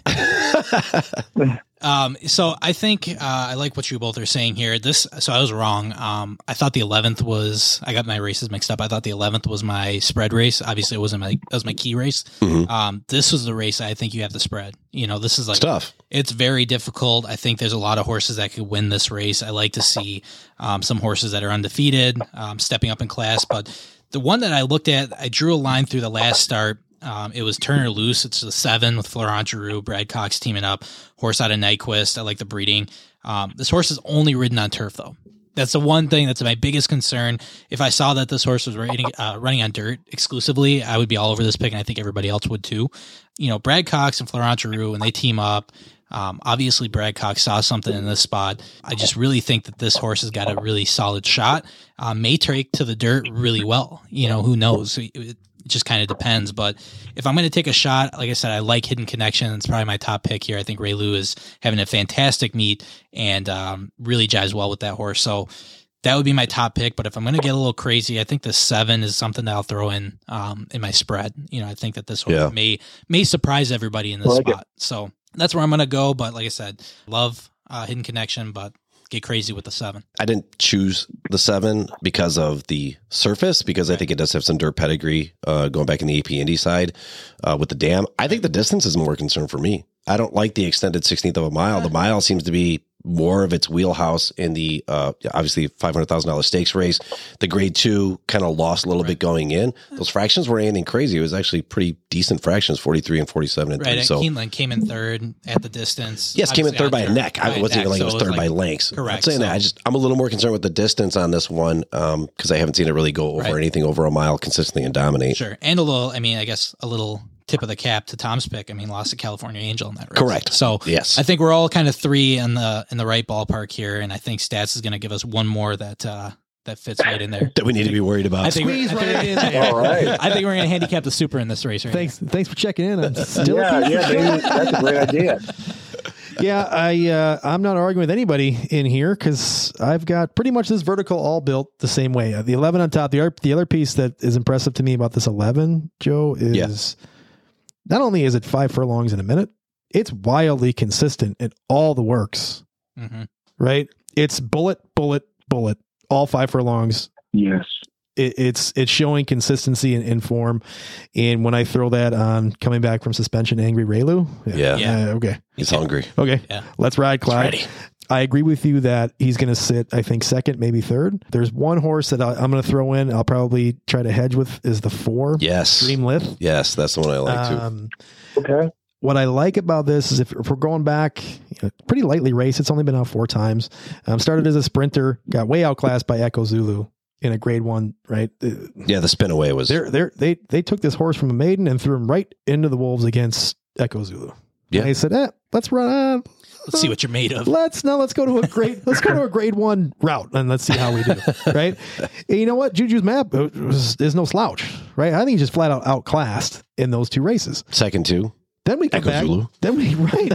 Um, so I think uh, I like what you both are saying here. This, so I was wrong. Um, I thought the eleventh was. I got my races mixed up. I thought the eleventh was my spread race. Obviously, it wasn't my. That was my key race. Mm-hmm. Um, this was the race I think you have the spread. You know, this is like tough. It's very difficult. I think there's a lot of horses that could win this race. I like to see um, some horses that are undefeated um, stepping up in class, but the one that I looked at, I drew a line through the last start um, it was Turnerloose. It's the seven with Florent Geroux, Brad Cox teaming up. Horse out of Nyquist. I like the breeding. Um, this horse is only ridden on turf though. That's the one thing that's my biggest concern. If I saw that this horse was running, uh, running on dirt exclusively, I would be all over this pick, and I think everybody else would too. You know, Brad Cox and Florent Geroux, when they team up, um, obviously Brad Cox saw something in this spot. I just really think that this horse has got a really solid shot. Uh, may take to the dirt really well. You know, who knows? It, it just kind of depends. But if I'm going to take a shot, like I said, I like Hidden Connection. It's probably my top pick here. I think Reylu is having a fantastic meet and um, really jives well with that horse. So that would be my top pick. But if I'm going to get a little crazy, I think the seven is something that I'll throw in um, in my spread. You know, I think that this one Yeah. may may surprise everybody in this like it. spot. So that's where I'm going to go. But like I said, love uh, Hidden Connection, but get crazy with the seven. I didn't choose the seven because of the surface, because I think it does have some dirt pedigree uh, going back in the AP Indy side uh, with the dam. I think the distance is more concern for me. I don't like the extended 16th of a mile. The mile seems to be more of its wheelhouse in the uh, obviously $500,000 stakes race. The grade two kind of lost a little bit going in. Those fractions weren't anything crazy. It was actually pretty decent fractions 43 and 47 and Right. 3. And So, Keeneland came in third at the distance. Yes, came in third by a neck. dirt, I wasn't neck, even like so it was third by like- lengths. correct, I'm saying that. I just I'm a little more concerned with the distance on this one because I haven't seen it really go over Right. anything over a mile consistently and dominate. Sure. And a little, I mean, I guess a little tip of the cap to Tom's pick. I mean, lost to California Angel in that race. Correct. So Yes. I think we're all kind of three in the in the right ballpark here, and I think Stats is going to give us one more that uh that fits right in there. that we need to be worried about. I think, we're- Squeeze I think right in there. All right. I think we're going to handicap the super in this race right Thanks, thanks for checking in. I'm still Yeah, yeah, of that's a great idea. Yeah, I uh, I'm not arguing with anybody in here because I've got pretty much this vertical all built the same way. Uh, The 11 on top. The other, the other piece that is impressive to me about this 11, Joe, is not only is it five furlongs in a minute, it's wildly consistent in all the works. hmm Right? It's bullet, bullet, bullet, all five furlongs. Yes. It, it's it's showing consistency in, in form. And when I throw that on coming back from suspension, angry Reylu, Yeah. Yeah. uh, okay, He's hungry. okay, Yeah. let's ride, Clyde. Ready. I agree with you that he's going to sit, I think, second, maybe third. There's one horse that I, I'm going to throw in. I'll probably try to hedge with is the four, Yes. Dream Lith. Yes, that's the one I like too. Um, Okay. what I like about this is if, if we're going back, you know, pretty lightly race. It's only been out four times. Um, started as a sprinter, got way outclassed by Echo Zulu in a grade one. Right, Uh, Yeah, the Spinaway was they're, they're, they they took this horse from a maiden and threw him right into the wolves against Echo Zulu. Yeah. and they said, eh, let's run. Uh, Let's see what you're made of. let's now let's go to a grade let's go to a grade one route and let's see how we do right? And you know what? Juju's map uh, was, is no slouch right? I think he's just flat out outclassed in those two races. Second two. then we come Echo back Zulu. then we right.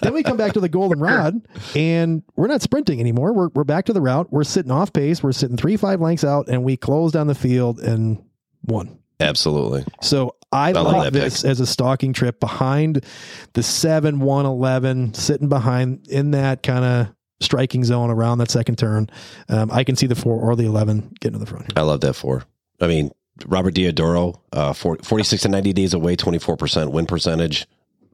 Then we come back to the golden rod and we're not sprinting anymore. We're, we're back to the route. We're sitting off pace. We're sitting three five lengths out and we close down the field and won Absolutely. so I, love like this as a stalking trip behind the 7 1 11, sitting behind in that kind of striking zone around that second turn. Um, I can see the 4 or the 11 getting to the front. Here. I love that four. I mean, Robert Diodoro, uh, 40, 46 to 90 days away, 24% win percentage.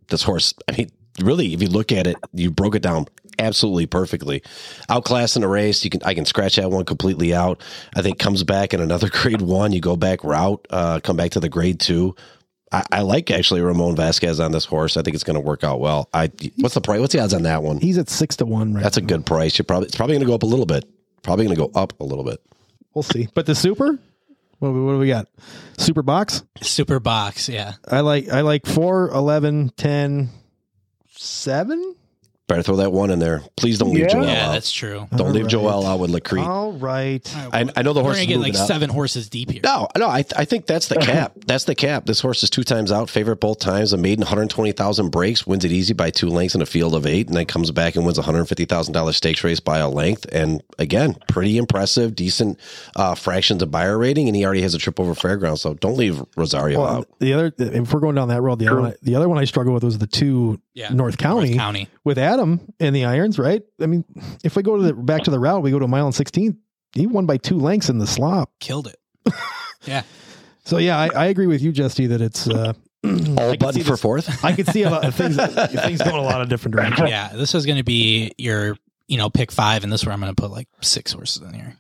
This horse, I mean, really, if you look at it, you broke it down absolutely perfectly. Outclassed in a race, you can I can scratch that one completely out. I think comes back in another grade one, you go back route, uh, come back to the grade two. I, I like actually Ramon Vazquez on this horse. I think it's going to work out well. I what's the price? What's the odds on that one? He's at 6 to 1 right That's a good price. You probably it's probably going to go up a little bit. Probably going to go up a little bit. We'll see. But the super, what, what do we got? Super box. Super box, yeah. I like I like 4, 11, 10, 7. Better throw that one in there. Please don't leave Yeah. Joel Yeah, out. that's true. Don't All leave right. Joel out with Lacrete. All right. I, I know the horse. We're horse gonna is get like up. seven horses deep here. No, no, I, I think that's the cap. that's the cap. This horse is two times out, favorite both times. A maiden 120,000 breaks, wins it easy by two lengths in a field of eight, and then comes back and wins a $150,000 stakes race by a length. And again, pretty impressive, decent uh, fractions of Beyer rating, and he already has a trip over fairground. So don't leave Rosario Well, out. the other, if we're going down that road, the other, one, the other one I struggle with was the two Yeah. North County. North County. with Adam in the irons, right? I mean, if we go to the back to the route, we go to a mile and sixteen. He won by two lengths in the slop. Killed it. yeah. So yeah, I, I agree with you, Justy, that it's uh, All I button for this- fourth. I could see a lot of things things going a lot of different directions. Yeah. This is gonna be your, you know, pick five, and this is where I'm gonna put like six horses in here.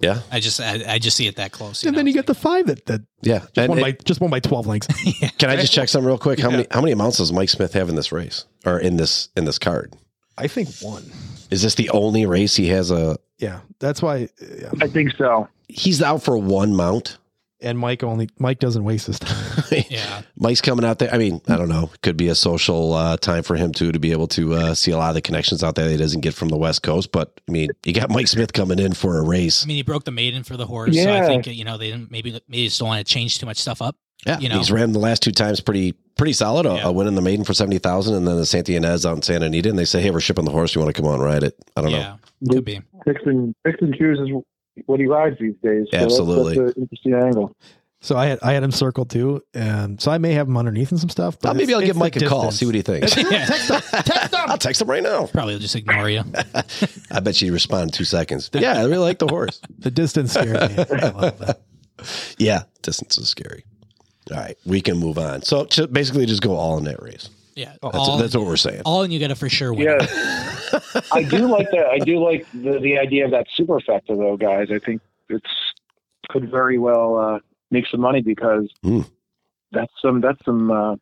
Yeah, I just I, I just see it that close. And then you get the five that that yeah. just And won it- by just won by twelve lengths. can I just check something real quick? How Yeah. many how many amounts does Mike Smith have in this race or in this in this card? I think one. Is this the only race he has a? Yeah, that's why. Yeah. I think so. He's out for one mount. And Mike only Mike doesn't waste his time. Yeah. Mike's coming out there. I mean, I don't know. Could be a social uh, time for him too to be able to uh, see a lot of the connections out there that he doesn't get from the West Coast. But I mean, you got Mike Smith coming in for a race. I mean, he broke the maiden for the horse, so Yeah. I think you know they didn't maybe maybe just don't want to change too much stuff up. Yeah, you know. he's ran the last two times pretty pretty solid. A, Yeah. a win in the maiden for seventy thousand, and then the Santa Ynez out in Santa Anita, and they say, "Hey, we're shipping the horse. You want to come on ride it?" I don't know. Yeah, could be. Picks and picks and chooses what he rides these days. So Absolutely. that's, an interesting angle. so I had I had him circled too, and so I may have him underneath and some stuff. But Uh, maybe I'll give Mike a call, distance. see what he thinks. Yeah. I'll text him right now. Probably just ignore you. I bet you respond in two seconds. Yeah, I really like the horse. The distance scares me. I love that. Yeah, distance is scary. All right, we can move on. So ju- basically, just go all in that race. Yeah, That's, all, that's what we're saying. all and you got to for sure win. Yeah, I do like that. I do like the, the idea of that super superfecta, though, guys. I think it's could very well uh, make some money because Mm. that's some that's some uh,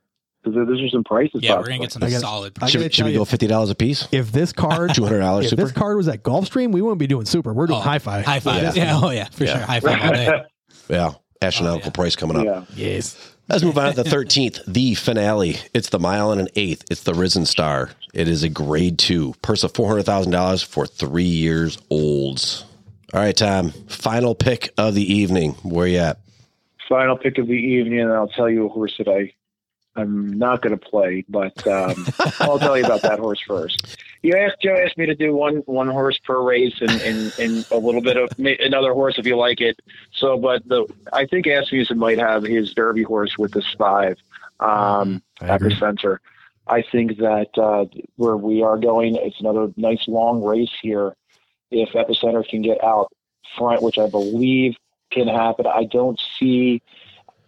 those are, some prices. Yeah, we're possibly. gonna get some I gotta- solid. I Should, gotta should tell we go fifty dollars a piece? If this card, Two hundred dollars if super. this card was at Gulfstream, we wouldn't be doing super. We're doing Oh, high five. High five. Yeah. Yeah. oh yeah, for Yeah. sure. High five all day. yeah, astronomical Oh, yeah. price coming up. yeah. Yes. Let's move on to the 13th, the finale. It's the mile and an eighth. It's the Risen Star. It is a grade two, purse of $400,000 for three years olds. All right, Tom, final pick of the evening. Where you at? Final pick of the evening, and I'll tell you a horse that I I'm not going to play, but um, I'll tell you about that horse first. You asked Joe asked me to do one one horse per race and and, and a little bit of another horse if you like it. So, but the I think Asmussen might have his Derby horse with this five um, I at the center. I think that uh, where we are going, it's another nice long race here. If Epicenter can get out front, which I believe can happen, I don't see,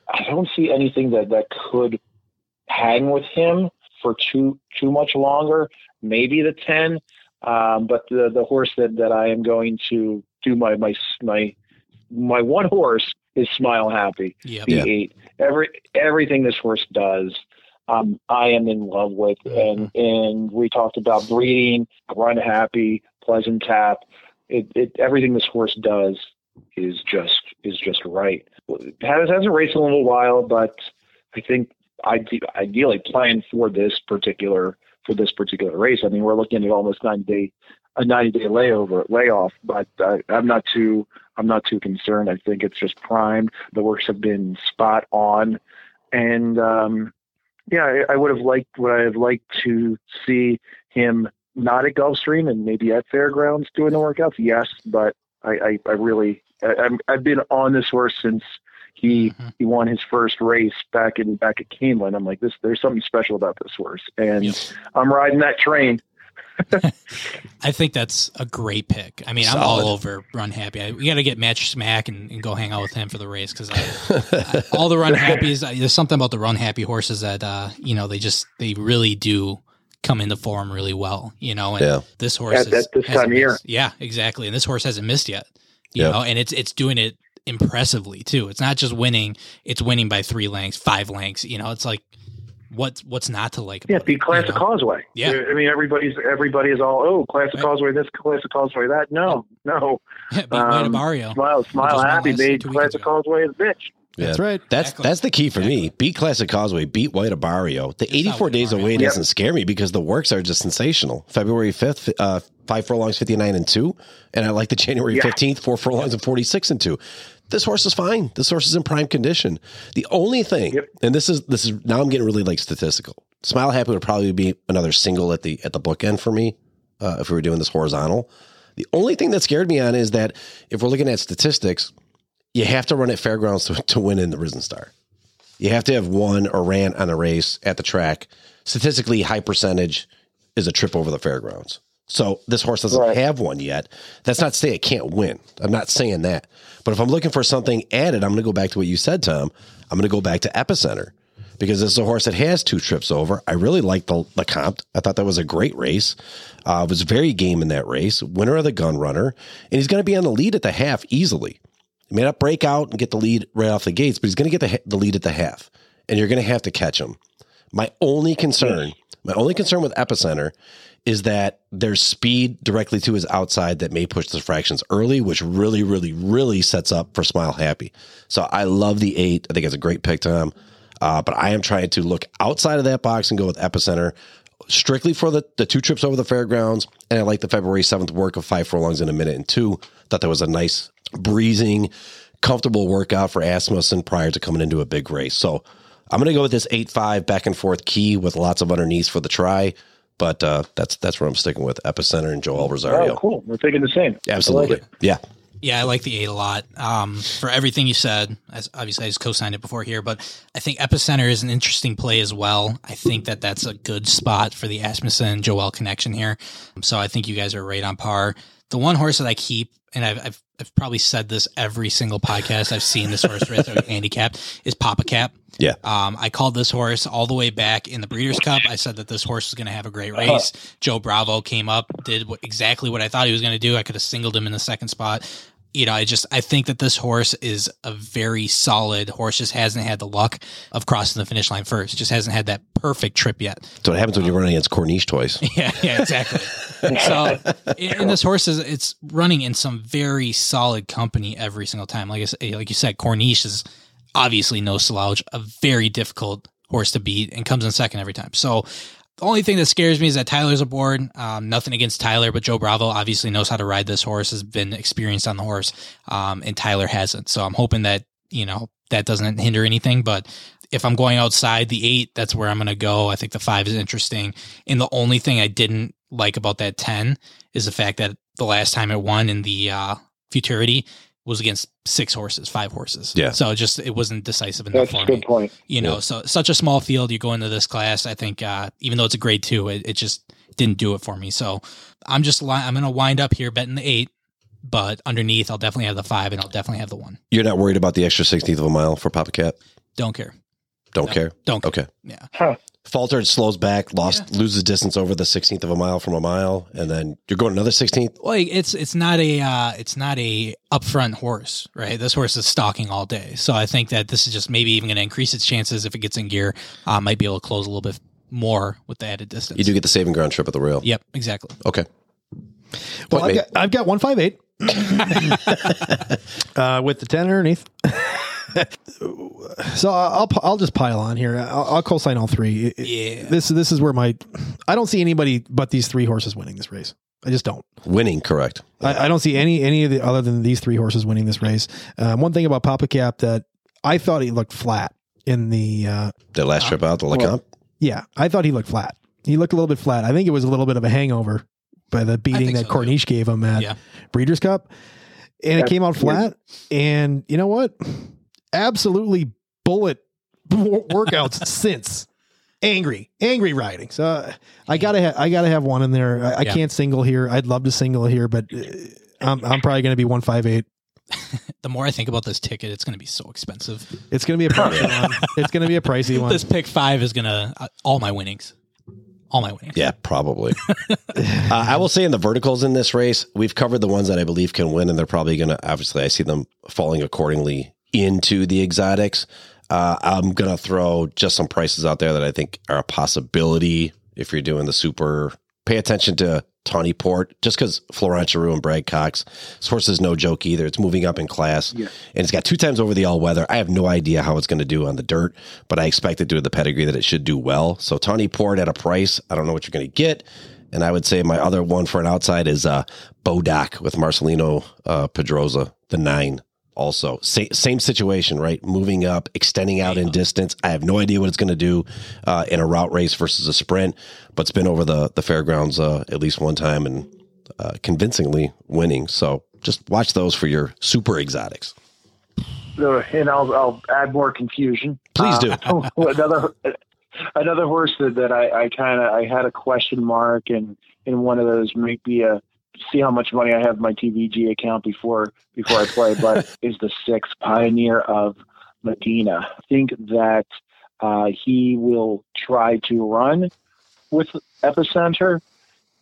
I don't see anything that that could hang with him for too too much longer. Maybe the ten, um, but the the horse that that I am going to do my my my my one horse is Smile Happy Yep. the Yeah. eight. Every everything this horse does, um, I am in love with, and and we talked about breeding, run happy, pleasant tap. It, it everything this horse does is just is just right. It has hasn't raced in a little while, but I think ide- ideally playing for this particular for this particular race. I mean, we're looking at almost ninety day a ninety day layover layoff, but uh, I'm not too I'm not too concerned. I think it's just primed. The works have been spot on, and um, yeah, I, I would have liked what I have liked to see him not at Gulfstream and maybe at Fairgrounds doing the workouts. Yes, but I, I, I really I, I'm, I've been on this horse since he Mhm. he won his first race back in back at Keeneland. I'm like this. There's something special about this horse, and Yep. I'm riding that train. I think that's a great pick. I mean, I'm all over Run Happy. I, we got to get Mattress Mack and, and go hang out with him for the race because all the Run Happies. I- There's something about the Run Happy horses that uh, you know they just they really do come into form really well. You know, and Yeah. this horse At- is, at this hasn't time of year. missed. Yeah, exactly. And this horse hasn't missed yet. You Yeah. know, and it's it's doing it impressively too. It's not just winning; it's winning by three lengths, five lengths. You know, it's like what's what's not to like? Yeah, about beat it, Classic you know? Causeway. Yeah. I mean, everybody's everybody is all oh Classic Right. Causeway this, Classic Causeway that. No, no. Beat White Um, Barrio. Smile, smile just won happy. last- Made two weekends Classic ago. Causeway a bitch. Yeah. That's right. That's Exactly. that's the key for me. Beat Classic Causeway, beat White Abarrio. The not 84 days Abarrio. away Yep. doesn't scare me because the works are just sensational. February 5th, uh, five furlongs, 59 and two. And I like the January Yeah. 15th, four furlongs and 46 and two. This horse is fine. This horse is in prime condition. The only thing, Yep. and this is, this is now I'm getting really like statistical. Smile Happy would probably be another single at the, at the bookend for me. Uh, if we were doing this horizontal, the only thing that scared me on is that if we're looking at statistics, you have to run at fairgrounds to, to win in the Risen Star. You have to have won or ran on a race at the track. Statistically, high percentage is a trip over the fairgrounds. So this horse doesn't Right. have one yet. That's not to say it can't win. I'm not saying that. But if I'm looking for something added, I'm going to go back to what you said, Tom. I'm going to go back to Epicenter because this is a horse that has two trips over. I really like the, the comp. I thought that was a great race. Uh, was very game in that race. Winner of the gun runner. And he's going to be on the lead at the half easily. He may not break out and get the lead right off the gates, but he's going to get the, the lead at the half. And you're going to have to catch him. My only concern My only concern with Epicenter is that there's speed directly to his outside that may push the fractions early, which really, really, really sets up for Smile Happy. So I love the eight. I think it's a great pick, Tom. Uh, but I am trying to look outside of that box and go with Epicenter strictly for the, the two trips over the fairgrounds. And I like the February 7th work of five furlongs in a minute and two. Thought that was a nice, breezing, comfortable workout for Asmussen prior to coming into a big race. So I'm going to go with this 8 5 back and forth key with lots of underneath for the try. But uh, that's that's where I'm sticking with Epicenter and Joel Rosario. Oh, cool. We're thinking the same. Absolutely. Like yeah. Yeah, I like the eight a lot. Um, for everything you said, as obviously I just co-signed it before here, but I think Epicenter is an interesting play as well. I think that that's a good spot for the Asmussen Joel connection here. So I think you guys are right on par. The one horse that I keep, and I've, I've, I've probably said this every single podcast I've seen this horse race or handicapped is Pappacap. Yeah. Um, I called this horse all the way back in the Breeders' Cup. I said that this horse was going to have a great race. Joe Bravo came up, did what, exactly what I thought he was going to do. I could have singled him in the second spot. You know, I just I think that this horse is a very solid horse. Just hasn't had the luck of crossing the finish line first. Just hasn't had that perfect trip yet. So what happens when you're running against Corniche toys? Yeah, yeah, exactly. so, and this horse is it's running in some very solid company every single time. Like I said, like you said, Corniche is obviously no slouch, a very difficult horse to beat, and comes in second every time. So. The only thing that scares me is that Tyler's aboard. Um, nothing against Tyler, but Joe Bravo obviously knows how to ride this horse, has been experienced on the horse, um, and Tyler hasn't. So I'm hoping that, you know, that doesn't hinder anything. But if I'm going outside the eight, that's where I'm going to go. I think the five is interesting. And the only thing I didn't like about that 10 is the fact that the last time it won in the uh, futurity was against six horses, five horses. Yeah. So it just, it wasn't decisive enough That's for a me good point. you know Yeah. so such a small field you go into this class i think uh even though it's a grade two it, it just didn't do it for me so i'm just li- i'm gonna wind up here betting the eight but underneath i'll definitely have the five and i'll definitely have the one You're not worried about the extra 16th of a mile for Papa Cat? don't care Don't No, care? don't care. Okay. yeah Huh. Faltered, slows back, lost, loses distance over the 16th of a mile from a mile, and then you're going another 16th. like it's it's not a uh it's not a upfront horse right this horse is stalking all day so i think that this is just maybe even going to increase its chances if it gets in gear uh, might be able to close a little bit more with the added distance You do get the saving ground trip at the rail. yep exactly Okay. Well, I've got, I've got one five eight uh, with the ten underneath. so I'll I'll just pile on here. I'll, I'll co-sign all three. It- it- Yeah. This this is where my I don't see anybody but these three horses winning this race. I just don't. Winning, correct. I, I don't see any any of the other than these three horses winning this race. Um, one thing about Pappacap that I thought he looked flat in the uh, The last trip out, the Lecomte. yeah I thought he looked flat. He looked a little bit flat. I think it was a little bit of a hangover by the beating that so, too. Corniche gave him at Yeah. Breeders' Cup, and it came out weird. flat. And you know what? Absolutely bullet workouts since. Angry, angry riding. So uh, I gotta, ha- I gotta have one in there. I, I Yeah. can't single here. I'd love to single here, but uh, I'm, I'm probably gonna be one five eight. the more i think about this ticket it's going to be so expensive It's gonna be a pricey one. It's gonna be a pricey one. this pick five is gonna uh, all my winnings all my winnings Yeah, probably. uh, I will say in the verticals in this race, we've covered the ones that I believe can win, and they're probably going to, obviously, I see them falling accordingly into the exotics. Uh, I'm going to throw just some prices out there that I think are a possibility if you're doing the super. Pay attention to Tawny Port, just because Florent Geroux and Brad Cox. This horse is no joke either. It's moving up in class, Yeah. and it's got two times over the all weather. I have no idea how it's going to do on the dirt, but I expect it to the pedigree that it should do well. So Tawny Port at a price, I don't know what you're going to get. And I would say my other one for an outside is uh, Bodak with Marcelino uh, Pedroza, the nine. Also, Sa- same situation, right? Moving up, extending out in distance. I have no idea what it's going to do uh, in a route race versus a sprint, but it's been over the the fairgrounds uh, at least one time and uh, convincingly winning. So just watch those for your super exotics. And I'll I'll add more confusion. Please do. Uh, another another horse that, that I, I kind of I had a question mark and in one of those might be a see how much money I have in my TVG account before before I play, but is the six Pioneer of Medina. I think that uh, he will try to run with Epicenter.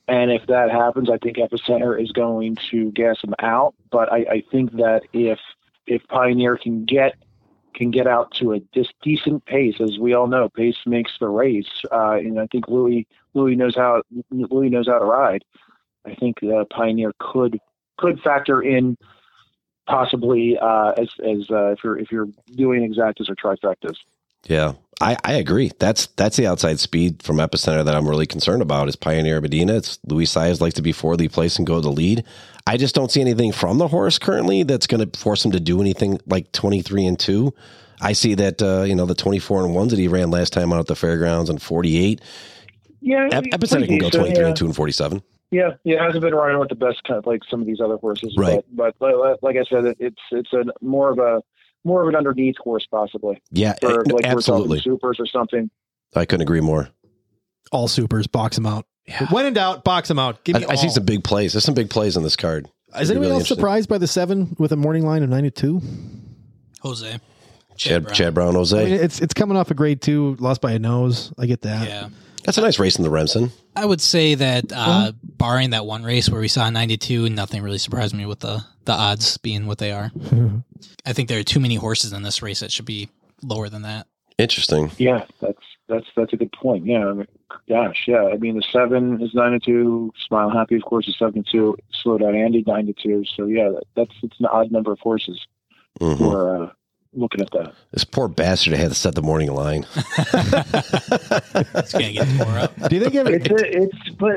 And if that happens, I think Epicenter is going to gas him out. But I, I think that if if Pioneer can get can get out to a dis- decent pace. As we all know, pace makes the race, uh, and I think Louis Louis knows how Louis knows how to ride. I think uh, Pioneer could could factor in possibly uh, as as uh, if you're if you're doing exactas or trifectas. Yeah, I, I agree. That's that's the outside speed from Epicenter that I'm really concerned about. Is Pioneer Medina? It's Luis Saez like to be fourthly placed and go to the lead. I just don't see anything from the horse currently that's going to force him to do anything like 23 and two. I see that uh, you know the 24 and ones that he ran last time out at the fairgrounds and 48. Yeah, Epicenter can go 23 yeah. and two and 47. Yeah, yeah, hasn't been running with the best kind of like some of these other horses, Right. But, but li- like I said, it's it's a more of a more of an underneath horse possibly Yeah, for eh, like absolutely. we're supers or something. I couldn't agree more. All supers, box them out. When in doubt, box them out. Give I, me I see some big plays. There's some big plays on this card. Is It'd anyone really else surprised by the seven with a morning line of nine to two? Jose. Chad, Brown. Chad Brown, Jose. I mean, it's it's coming off a grade two, lost by a nose. I get that. Yeah. That's a nice race in the Remsen. I would say that uh, barring that one race where we saw 92, nothing really surprised me with the, the odds being what they are. I think there are too many horses in this race that should be lower than that. Interesting. Yeah, that's that's that's a good point. Yeah, I mean, gosh, yeah. I mean, the seven is nine to two. Smile Happy, of course, is seven to two. Slow down Andy nine to two. So yeah, that, that's it's an odd number of horses. Mhm. who are uh, looking at that. This poor bastard had to set the morning line. It's going to get tore up. Do you think it, It's it's but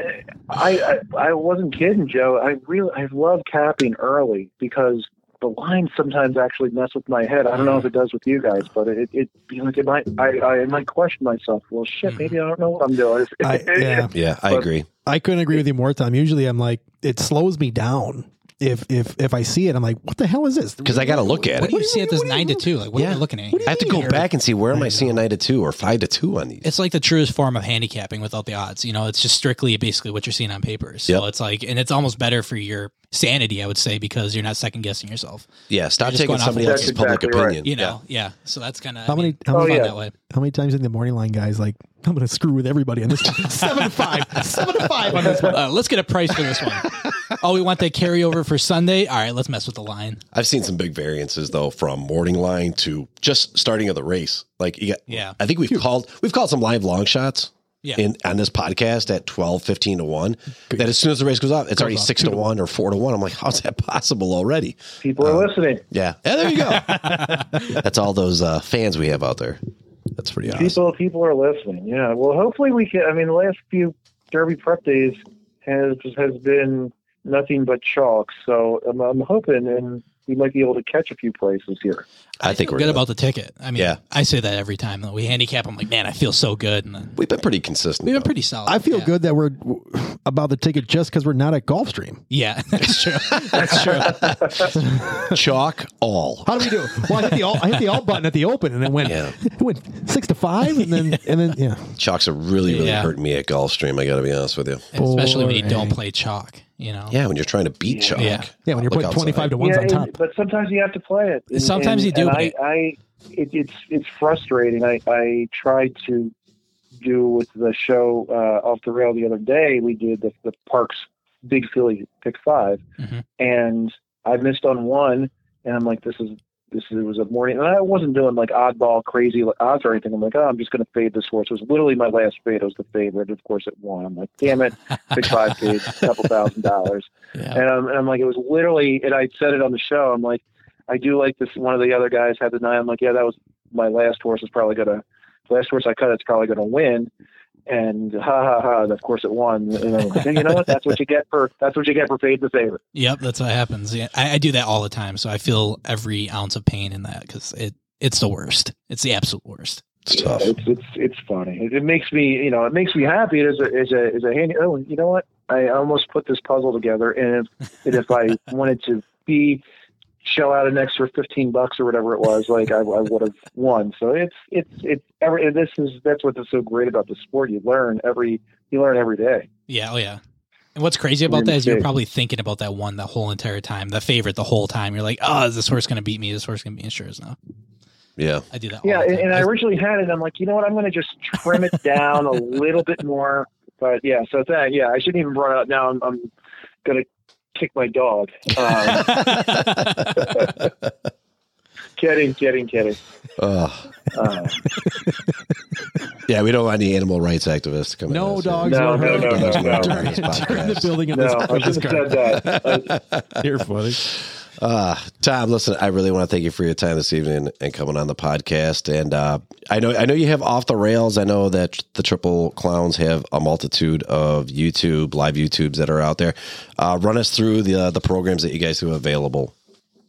I, I I wasn't kidding, Joe. I really I love capping early because the lines sometimes actually mess with my head. I don't know if it does with you guys, but it it you know, it might I, I might question myself. Well, shit, hmm. maybe I don't know what I'm doing. I, yeah, Yeah, I But- agree. I couldn't agree with you more. Tom. Usually, I'm like, it slows me down. If if if I see it, I'm like, what the hell is this? Because I got to look at it. What it. do you see at this 9 to 2? Like, what Yeah. are you looking at? You I have to go mean? back and see where am I seeing nine to two or five to two on these. It's like the truest form of handicapping without the odds. You know, it's just strictly basically what you're seeing on paper. So Yep. it's like, and it's almost better for your sanity, I would say, because you're not second guessing yourself. Yeah, stop just taking going off somebody of- else's That's public right. opinion. You know, yeah. So that's kind of How many- how Oh, yeah. that way. How many times in the morning line, guys? Like, I'm going to screw with everybody on this. one. seven to five, seven to five on this one. Uh, let's get a price for this one. oh, we want that carryover for Sunday. All right, let's mess with the line. I've seen some big variances though, from morning line to just starting of the race. Like, you got, Yeah. I think we've called we've called some live long shots. Yeah. In on this podcast at 12, 15 to one, that as soon as the race goes off, it's already off, six to to one or four to one. I'm like, how's that possible already? People are listening. Yeah, yeah, there you go. That's all those uh, fans we have out there. That's pretty awesome. People people are listening. Yeah. Well, hopefully we can. I mean, the last few Derby prep days has has been nothing but chalk. So I'm, I'm hoping, and we might be able to catch a few places here. I, think feel we're good gonna- about the ticket. I mean, Yeah. I say that every time. That we handicap. I'm like, man, I feel so good. And then We've been pretty consistent. we've been though. pretty solid. I feel Yeah. good that we're about the ticket just because we're not at Gulfstream. Yeah, that's true. That's true. Chalk all. How do we do? Well, I hit the alt, I hit the alt button at the open, and it went Yeah. it went six to five, and then and then yeah. Chalks are really, really Yeah. hurting me at Gulfstream. I got to be honest with you. Especially when you don't play chalk. You know. Yeah, when you're trying to beat Chalk. Yeah. Yeah, when you're Look putting twenty five to ones yeah, on top. and- but sometimes you have to play it. And- Sometimes and- you do, but I, I it, it's it's frustrating. I I tried to do with the show uh, off the rail the other day. We did the, the Parks Big Philly Pick 5 Mhm. and I missed on one, and I'm like, this is. This it was a morning, and I wasn't doing like oddball, crazy odds or anything. I'm like, oh, I'm just going to fade this horse. It was literally my last fade. It was the favorite. Of course, it won. I'm like, damn it, big five fade, a couple thousand dollars. Yeah. And I'm, and I'm like, it was literally, and I said it on the show. I'm like, I do like this. One of the other guys had the nine. I'm like, yeah, that was my last horse. Is probably gonna, the last horse I cut. It's probably gonna win. And ha ha ha! And of course it won. And I'm like, you know what? That's what you get for. That's what you get for fade the favorite. Yep, that's what happens. Yeah, I, I do that all the time, so I feel every ounce of pain in that because it it's the worst. It's the absolute worst. It's tough. It's it's it's funny. It, it makes me, you know, it makes me happy as a as a as a handy. Oh, you know what? I almost put this puzzle together, and if and if I wanted to be shell out an extra fifteen bucks or whatever it was, like I, I would have won. So it's it's it's every. This is that's what's so great about the sport. You learn every you learn every day. Yeah, oh yeah. And what's crazy about Weird that is you're probably thinking about that one the whole entire time, the favorite the whole time. You're like, oh, is this horse going to beat me? This horse going to be sure as no. Yeah. I do that. Yeah, the and, and I originally had it. I'm like, you know what? I'm going to just trim it down a little bit more. But yeah, so that yeah, I shouldn't even run out now. I'm, I'm going to kick my dog. Um, kidding, kidding, kidding. Oh, Uh, yeah, we don't want any animal rights activists coming. come in. No this. dogs No, were no, no, no, during, no. during- during the building of no, this, I of this should have car. said that. Uh, You're funny. Uh, Tom, listen, I really want to thank you for your time this evening and coming on the podcast. And uh, I know, I know you have off the rails. I know that the Triple Clowns have a multitude of YouTube live YouTubes that are out there. Uh, run us through the uh, the programs that you guys have available.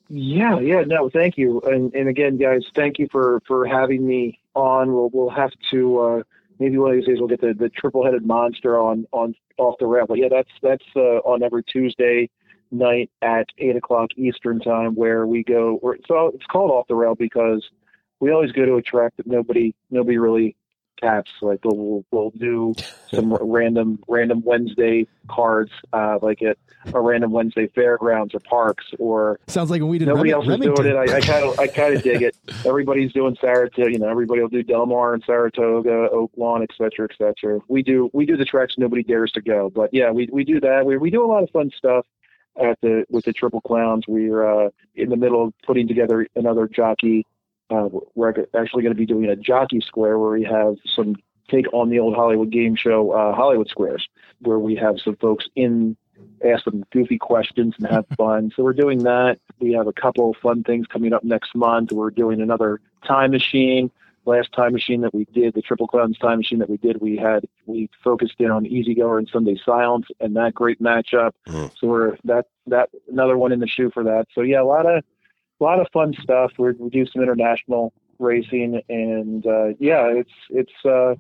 Yeah, yeah, no, thank you, and and again, guys, thank you for for having me on. We'll we'll have to uh, maybe one of these days we'll get the, the triple headed monster on on off the rail. But yeah, that's that's uh, on every Tuesday night at eight o'clock Eastern time, where we go. Or, so it's called off the rail because we always go to a track that nobody nobody really taps. Like we'll we'll, do some random random Wednesday cards, uh, like at a random Wednesday fairgrounds or parks or Sounds like when we did Nobody Rem- else is doing it. I kind of, I kind of dig it. Everybody's doing Saratoga. You know, everybody will do Del Mar and Saratoga, Oaklawn, et cetera, et cetera. We do, we do the tracks nobody dares to go. But yeah, we we do that. We we do a lot of fun stuff at the with the Triple Clowns. We're uh, in the middle of putting together another jockey. Uh, we're actually going to be doing a jockey square where we have some take on the old Hollywood game show, uh, Hollywood Squares, where we have some folks in ask them goofy questions and have fun. So we're doing that. We have a couple of fun things coming up next month. We're doing another time machine. Last time machine that we did, the Triple Clowns time machine that we did, we had we focused in on Easy Goer and Sunday Silence and that great matchup. Mm. So we're that that another one in the shoe for that. So yeah, a lot of a lot of fun stuff. We're, we do some international racing and uh, yeah, it's it's uh,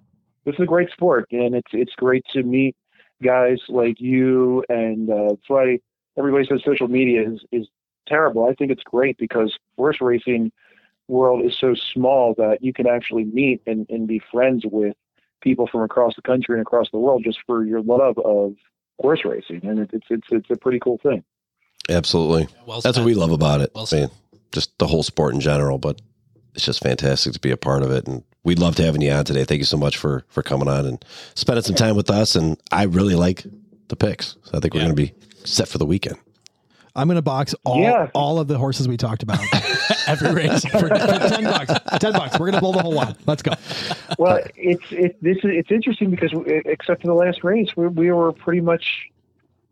it's a great sport and it's it's great to meet guys like you and uh, that's why everybody says social media is is terrible. I think it's great because horse racing world is so small that you can actually meet and, and be friends with people from across the country and across the world just for your love of horse racing, and it, it's it's it's a pretty cool thing. Absolutely, Well that's what we love about it. Well I mean, just the whole sport in general, but it's just fantastic to be a part of it. And we'd love to having you on today. Thank you so much for for coming on and spending some time with us. And I really like the picks. So I think we're Yeah. going to be set for the weekend. I'm going to box all Yeah. all of the horses we talked about every race. for, for ten bucks. Ten bucks. We're going to pull the whole lot. Let's go. Well, it's it this is it's interesting because we, except for the last race, we we were pretty much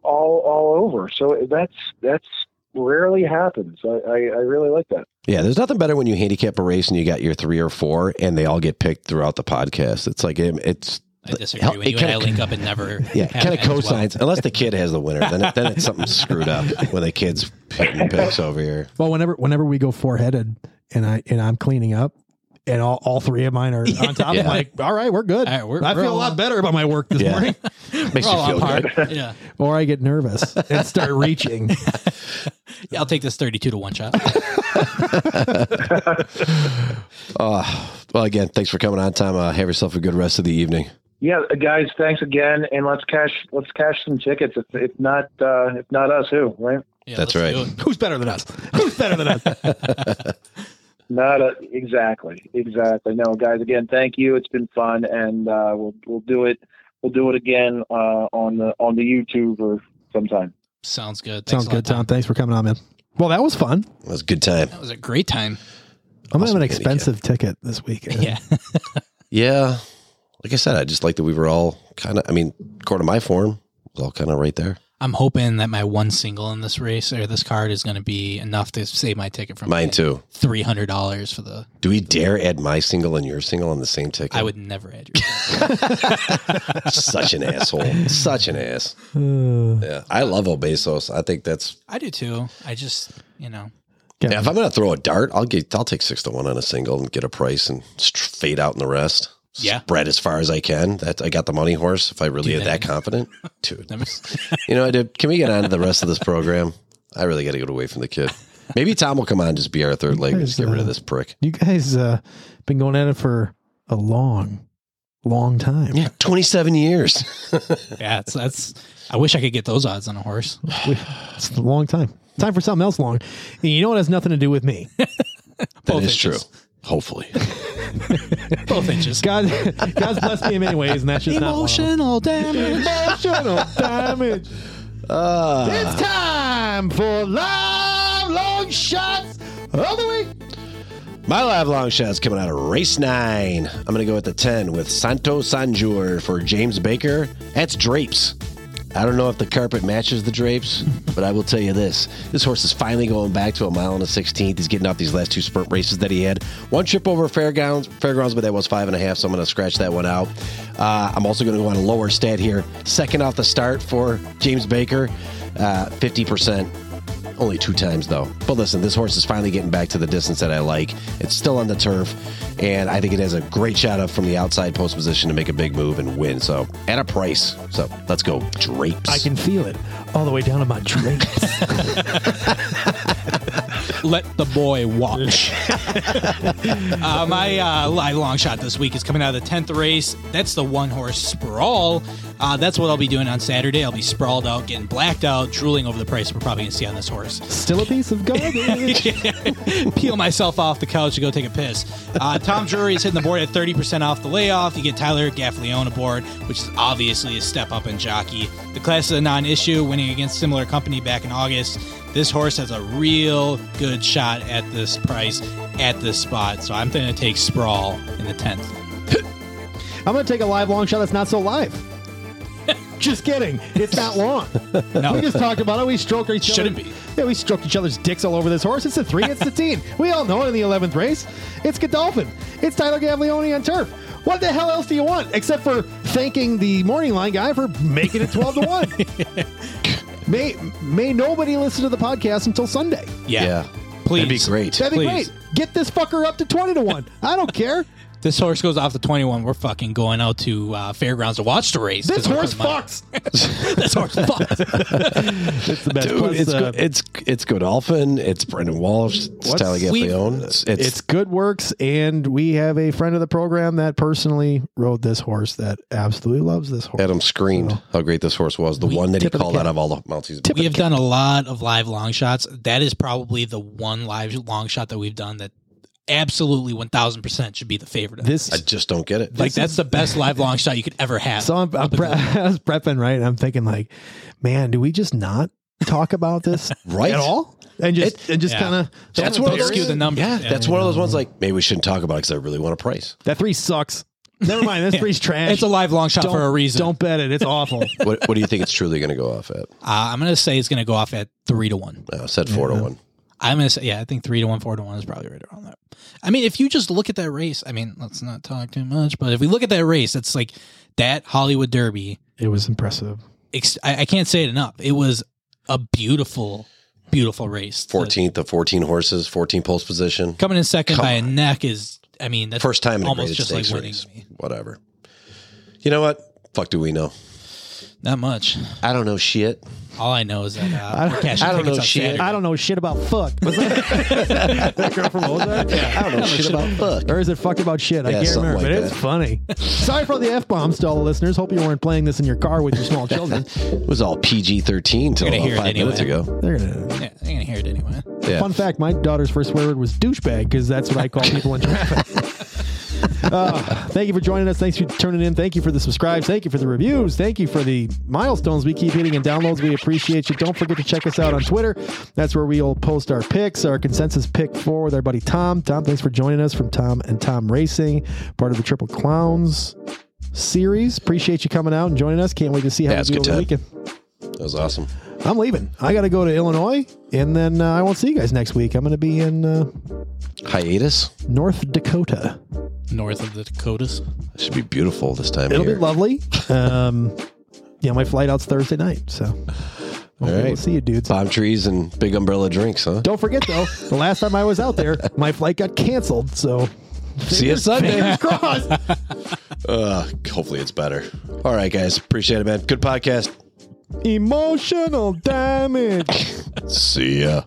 all all over. So that's that's rarely happens. I I, I really like that. Yeah, there's nothing better when you handicap a race and you got your three or four, and they all get picked throughout the podcast. It's like um, it's I disagree. Hell, when it you and I kinda- link up and never. yeah, have kind of ends well. unless the kid has the winner. Then it, then it's something screwed up when the kid's hitting picks over here. Well, whenever whenever we go four headed and I and I'm cleaning up and all, all three of mine are on top, Yeah. I'm like, all right, we're good. All right, we're- I we're feel a lot on. better about my work this Yeah. morning. Makes you feel good. par. Yeah. or I get nervous and start reaching. yeah, I'll take this thirty-two to one shot. Uh, well, again, thanks for coming on, Tom. Uh, have yourself a good rest of the evening. Yeah, guys, thanks again, and let's cash let's cash some tickets. If, if not uh, if not us, who right? Yeah, That's right. Who's better than us? Who's better than us? Not a, exactly, exactly. No, guys, again, thank you. It's been fun, and uh, we'll we'll do it. We'll do it again uh, on the on the YouTube or sometime. Sounds good. Thanks Sounds good, Tom. Thanks for coming on, man. Well, that was fun. It was a good time. That was a great time. I'm gonna have an expensive ticket this week. Yeah. Yeah, like I said, I just like that we were all kind of. I mean, according to my form, it was all kind of right there. I'm hoping that my one single in this race or this card is going to be enough to save my ticket from Mine too. Three hundred dollars for the. Do we dare add my single and your single on the same ticket? I would never add your. Single. Such an asshole. Such an ass. Yeah, I love O Besos. I think that's. I do too. I just you know Yeah, if I'm gonna throw a dart, I'll get. I'll take six to one on a single and get a price and just fade out in the rest. Yeah. spread as far as I can. That I got the money horse. If I really Do am that. that confident, dude. You know, dude, can we get on to the rest of this program? I really got to get away from the kid. Maybe Tom will come on and just be our third leg and just get rid of this prick. you guys uh, been going at it for a long, long time. Yeah, 27 years. yeah, it's, that's. I wish I could get those odds on a horse. It's a long time. Time for something else long. And you know what has nothing to do with me? That Both is true. Inches. Hopefully. Both inches. God, God's blessed me in many ways, and that's just Emotional damage. not one. Emotional damage. Uh, It's time for live long shots of the week. My live long shot's coming out of race nine. I'm going to go at the 10 with Santo Sanjur for James Baker. That's drapes. I don't know if the carpet matches the drapes, but I will tell you this. This horse is finally going back to a mile and a 16th. He's getting off these last two sprint races that he had. One trip over fairgrounds, fairgrounds, but that was five and a half, so I'm going to scratch that one out. Uh, I'm also going to go on a lower stat here. Second off the start for James Baker, uh, 50% only two times though. But listen, this horse is finally getting back to the distance that I like. It's still on the turf, and I think it has a great shot up from the outside post position to make a big move and win. So at a price. So let's go drapes. I can feel it all the way down to my drapes. Let the boy watch. uh, my uh, long shot this week is coming out of the 10th race. That's the one horse sprawl. Uh, that's what I'll be doing on Saturday. I'll be sprawled out, getting blacked out, drooling over the price we're probably going to see on this horse. Still a piece of garbage. Peel myself off the couch to go take a piss. Uh, Tom Drury is hitting the board at 30% off the layoff. You get Tyler Gaffalione aboard, which is obviously a step up in jockey. The class is a non issue, winning against similar company back in August. This horse has a real good shot at this price at this spot. So I'm going to take Sprawl in the 10th. I'm going to take a live long shot that's not so live. Just kidding. It's not long. No. We just talked about it. We stroke each Shouldn't be. Yeah, we stroked each other's dicks all over this horse. It's the three, it's the teen. We all know it in the 11th race. It's Godolphin. It's Tyler Gaffalione on turf. What the hell else do you want except for thanking the morning line guy for making it 12 to 1? may, may nobody listen to the podcast until Sunday. Yeah. yeah. Please. That'd be great. That'd be Please. great. Get this fucker up to 20 to 1. I don't care. This horse goes off the 21. We're fucking going out to uh, fairgrounds to watch the race. This horse putting fucks. this horse fucks. It's the best. Dude, Plus, it's uh, go- it's it's Godolphin, it's Brendan Walsh, it's What's- Tyler We've- It's, it's, it's good works and we have a friend of the program that personally rode this horse that absolutely loves this horse Adam screamed how great this horse was. The one that he tip of called out of all the mounts he's we have done a lot of live long shots. That is probably the one live long shot that we've done that absolutely 1000% should be the favorite. Of this I just don't get it. like that's the best live long shot you could ever have. so I'm, I'm pre- I was prepping right and i'm thinking like man do we just not talk about this Right. at all and just and just yeah. kind of That's Don't one of those skew the numbers. Yeah, Yeah. that's one of those ones like maybe we shouldn't talk about it because I really want a price. that three sucks never mind this three's trash It's a live long shot don't, for a reason. don't bet it it's awful What, what do you think it's truly going to go off at? Uh, I'm going to say it's going to go off at three to one. Uh, said four to one. I'm going to say, yeah, I think three to one, four to one is probably right around that. I mean, if you just look at that race, I mean, let's not talk too much, but if we look at that race, it's like that Hollywood Derby. it was impressive Ex- I, I can't say it enough. It was a beautiful, beautiful race. Fourteenth of fourteen horses, fourteen post position. coming in second Come by on. a neck is, I mean, that's First time in a almost just like winning. race. me. Whatever. You know what? Fuck do we know? Not much. I don't know shit. All I know is that uh, we're cashing I don't tickets know on shit. Saturday. i don't know shit about fuck was that that girl from Ozark? I don't know shit about fuck. Or is it fuck about shit? I Yeah, can't something remember, like but it's that. funny. Sorry for the f bombs to all the listeners. Hope you weren't playing this in your car with your small children. It was all PG thirteen till You're gonna about hear it five minutes anyway. ago. They're gonna. Yeah, they're gonna hear it anyway. Yeah. Fun fact: My daughter's first swear word was douchebag because that's what I call people in traffic. Uh, thank you for joining us. Thanks for tuning in. Thank you for the subscribes. Thank you for the reviews. Thank you for the milestones we keep hitting and downloads. We appreciate you. Don't forget to check us out on Twitter. That's where we'll post our picks, our consensus pick for with our buddy Tom. Tom, thanks for joining us from Tom and Tom Racing, part of the Triple Clowns series. Appreciate you coming out and joining us. Can't wait to see how Yeah, it's do the weekend. That was awesome. I'm leaving. I got to go to Illinois, and then uh, I won't see you guys next week. I'm going to be in uh, Hiatus. North Dakota. North of the Dakotas. It should be beautiful this time It'll of year. be lovely. Um, yeah, my flight out's Thursday night, so hopefully we'll see you, dudes. Palm trees and big umbrella drinks, huh? Don't forget though, the last time I was out there, my flight got canceled. So See you Sunday. fingers crossed. Uh, hopefully it's better. All right, guys. Appreciate it, man. Good podcast. Emotional damage. See ya.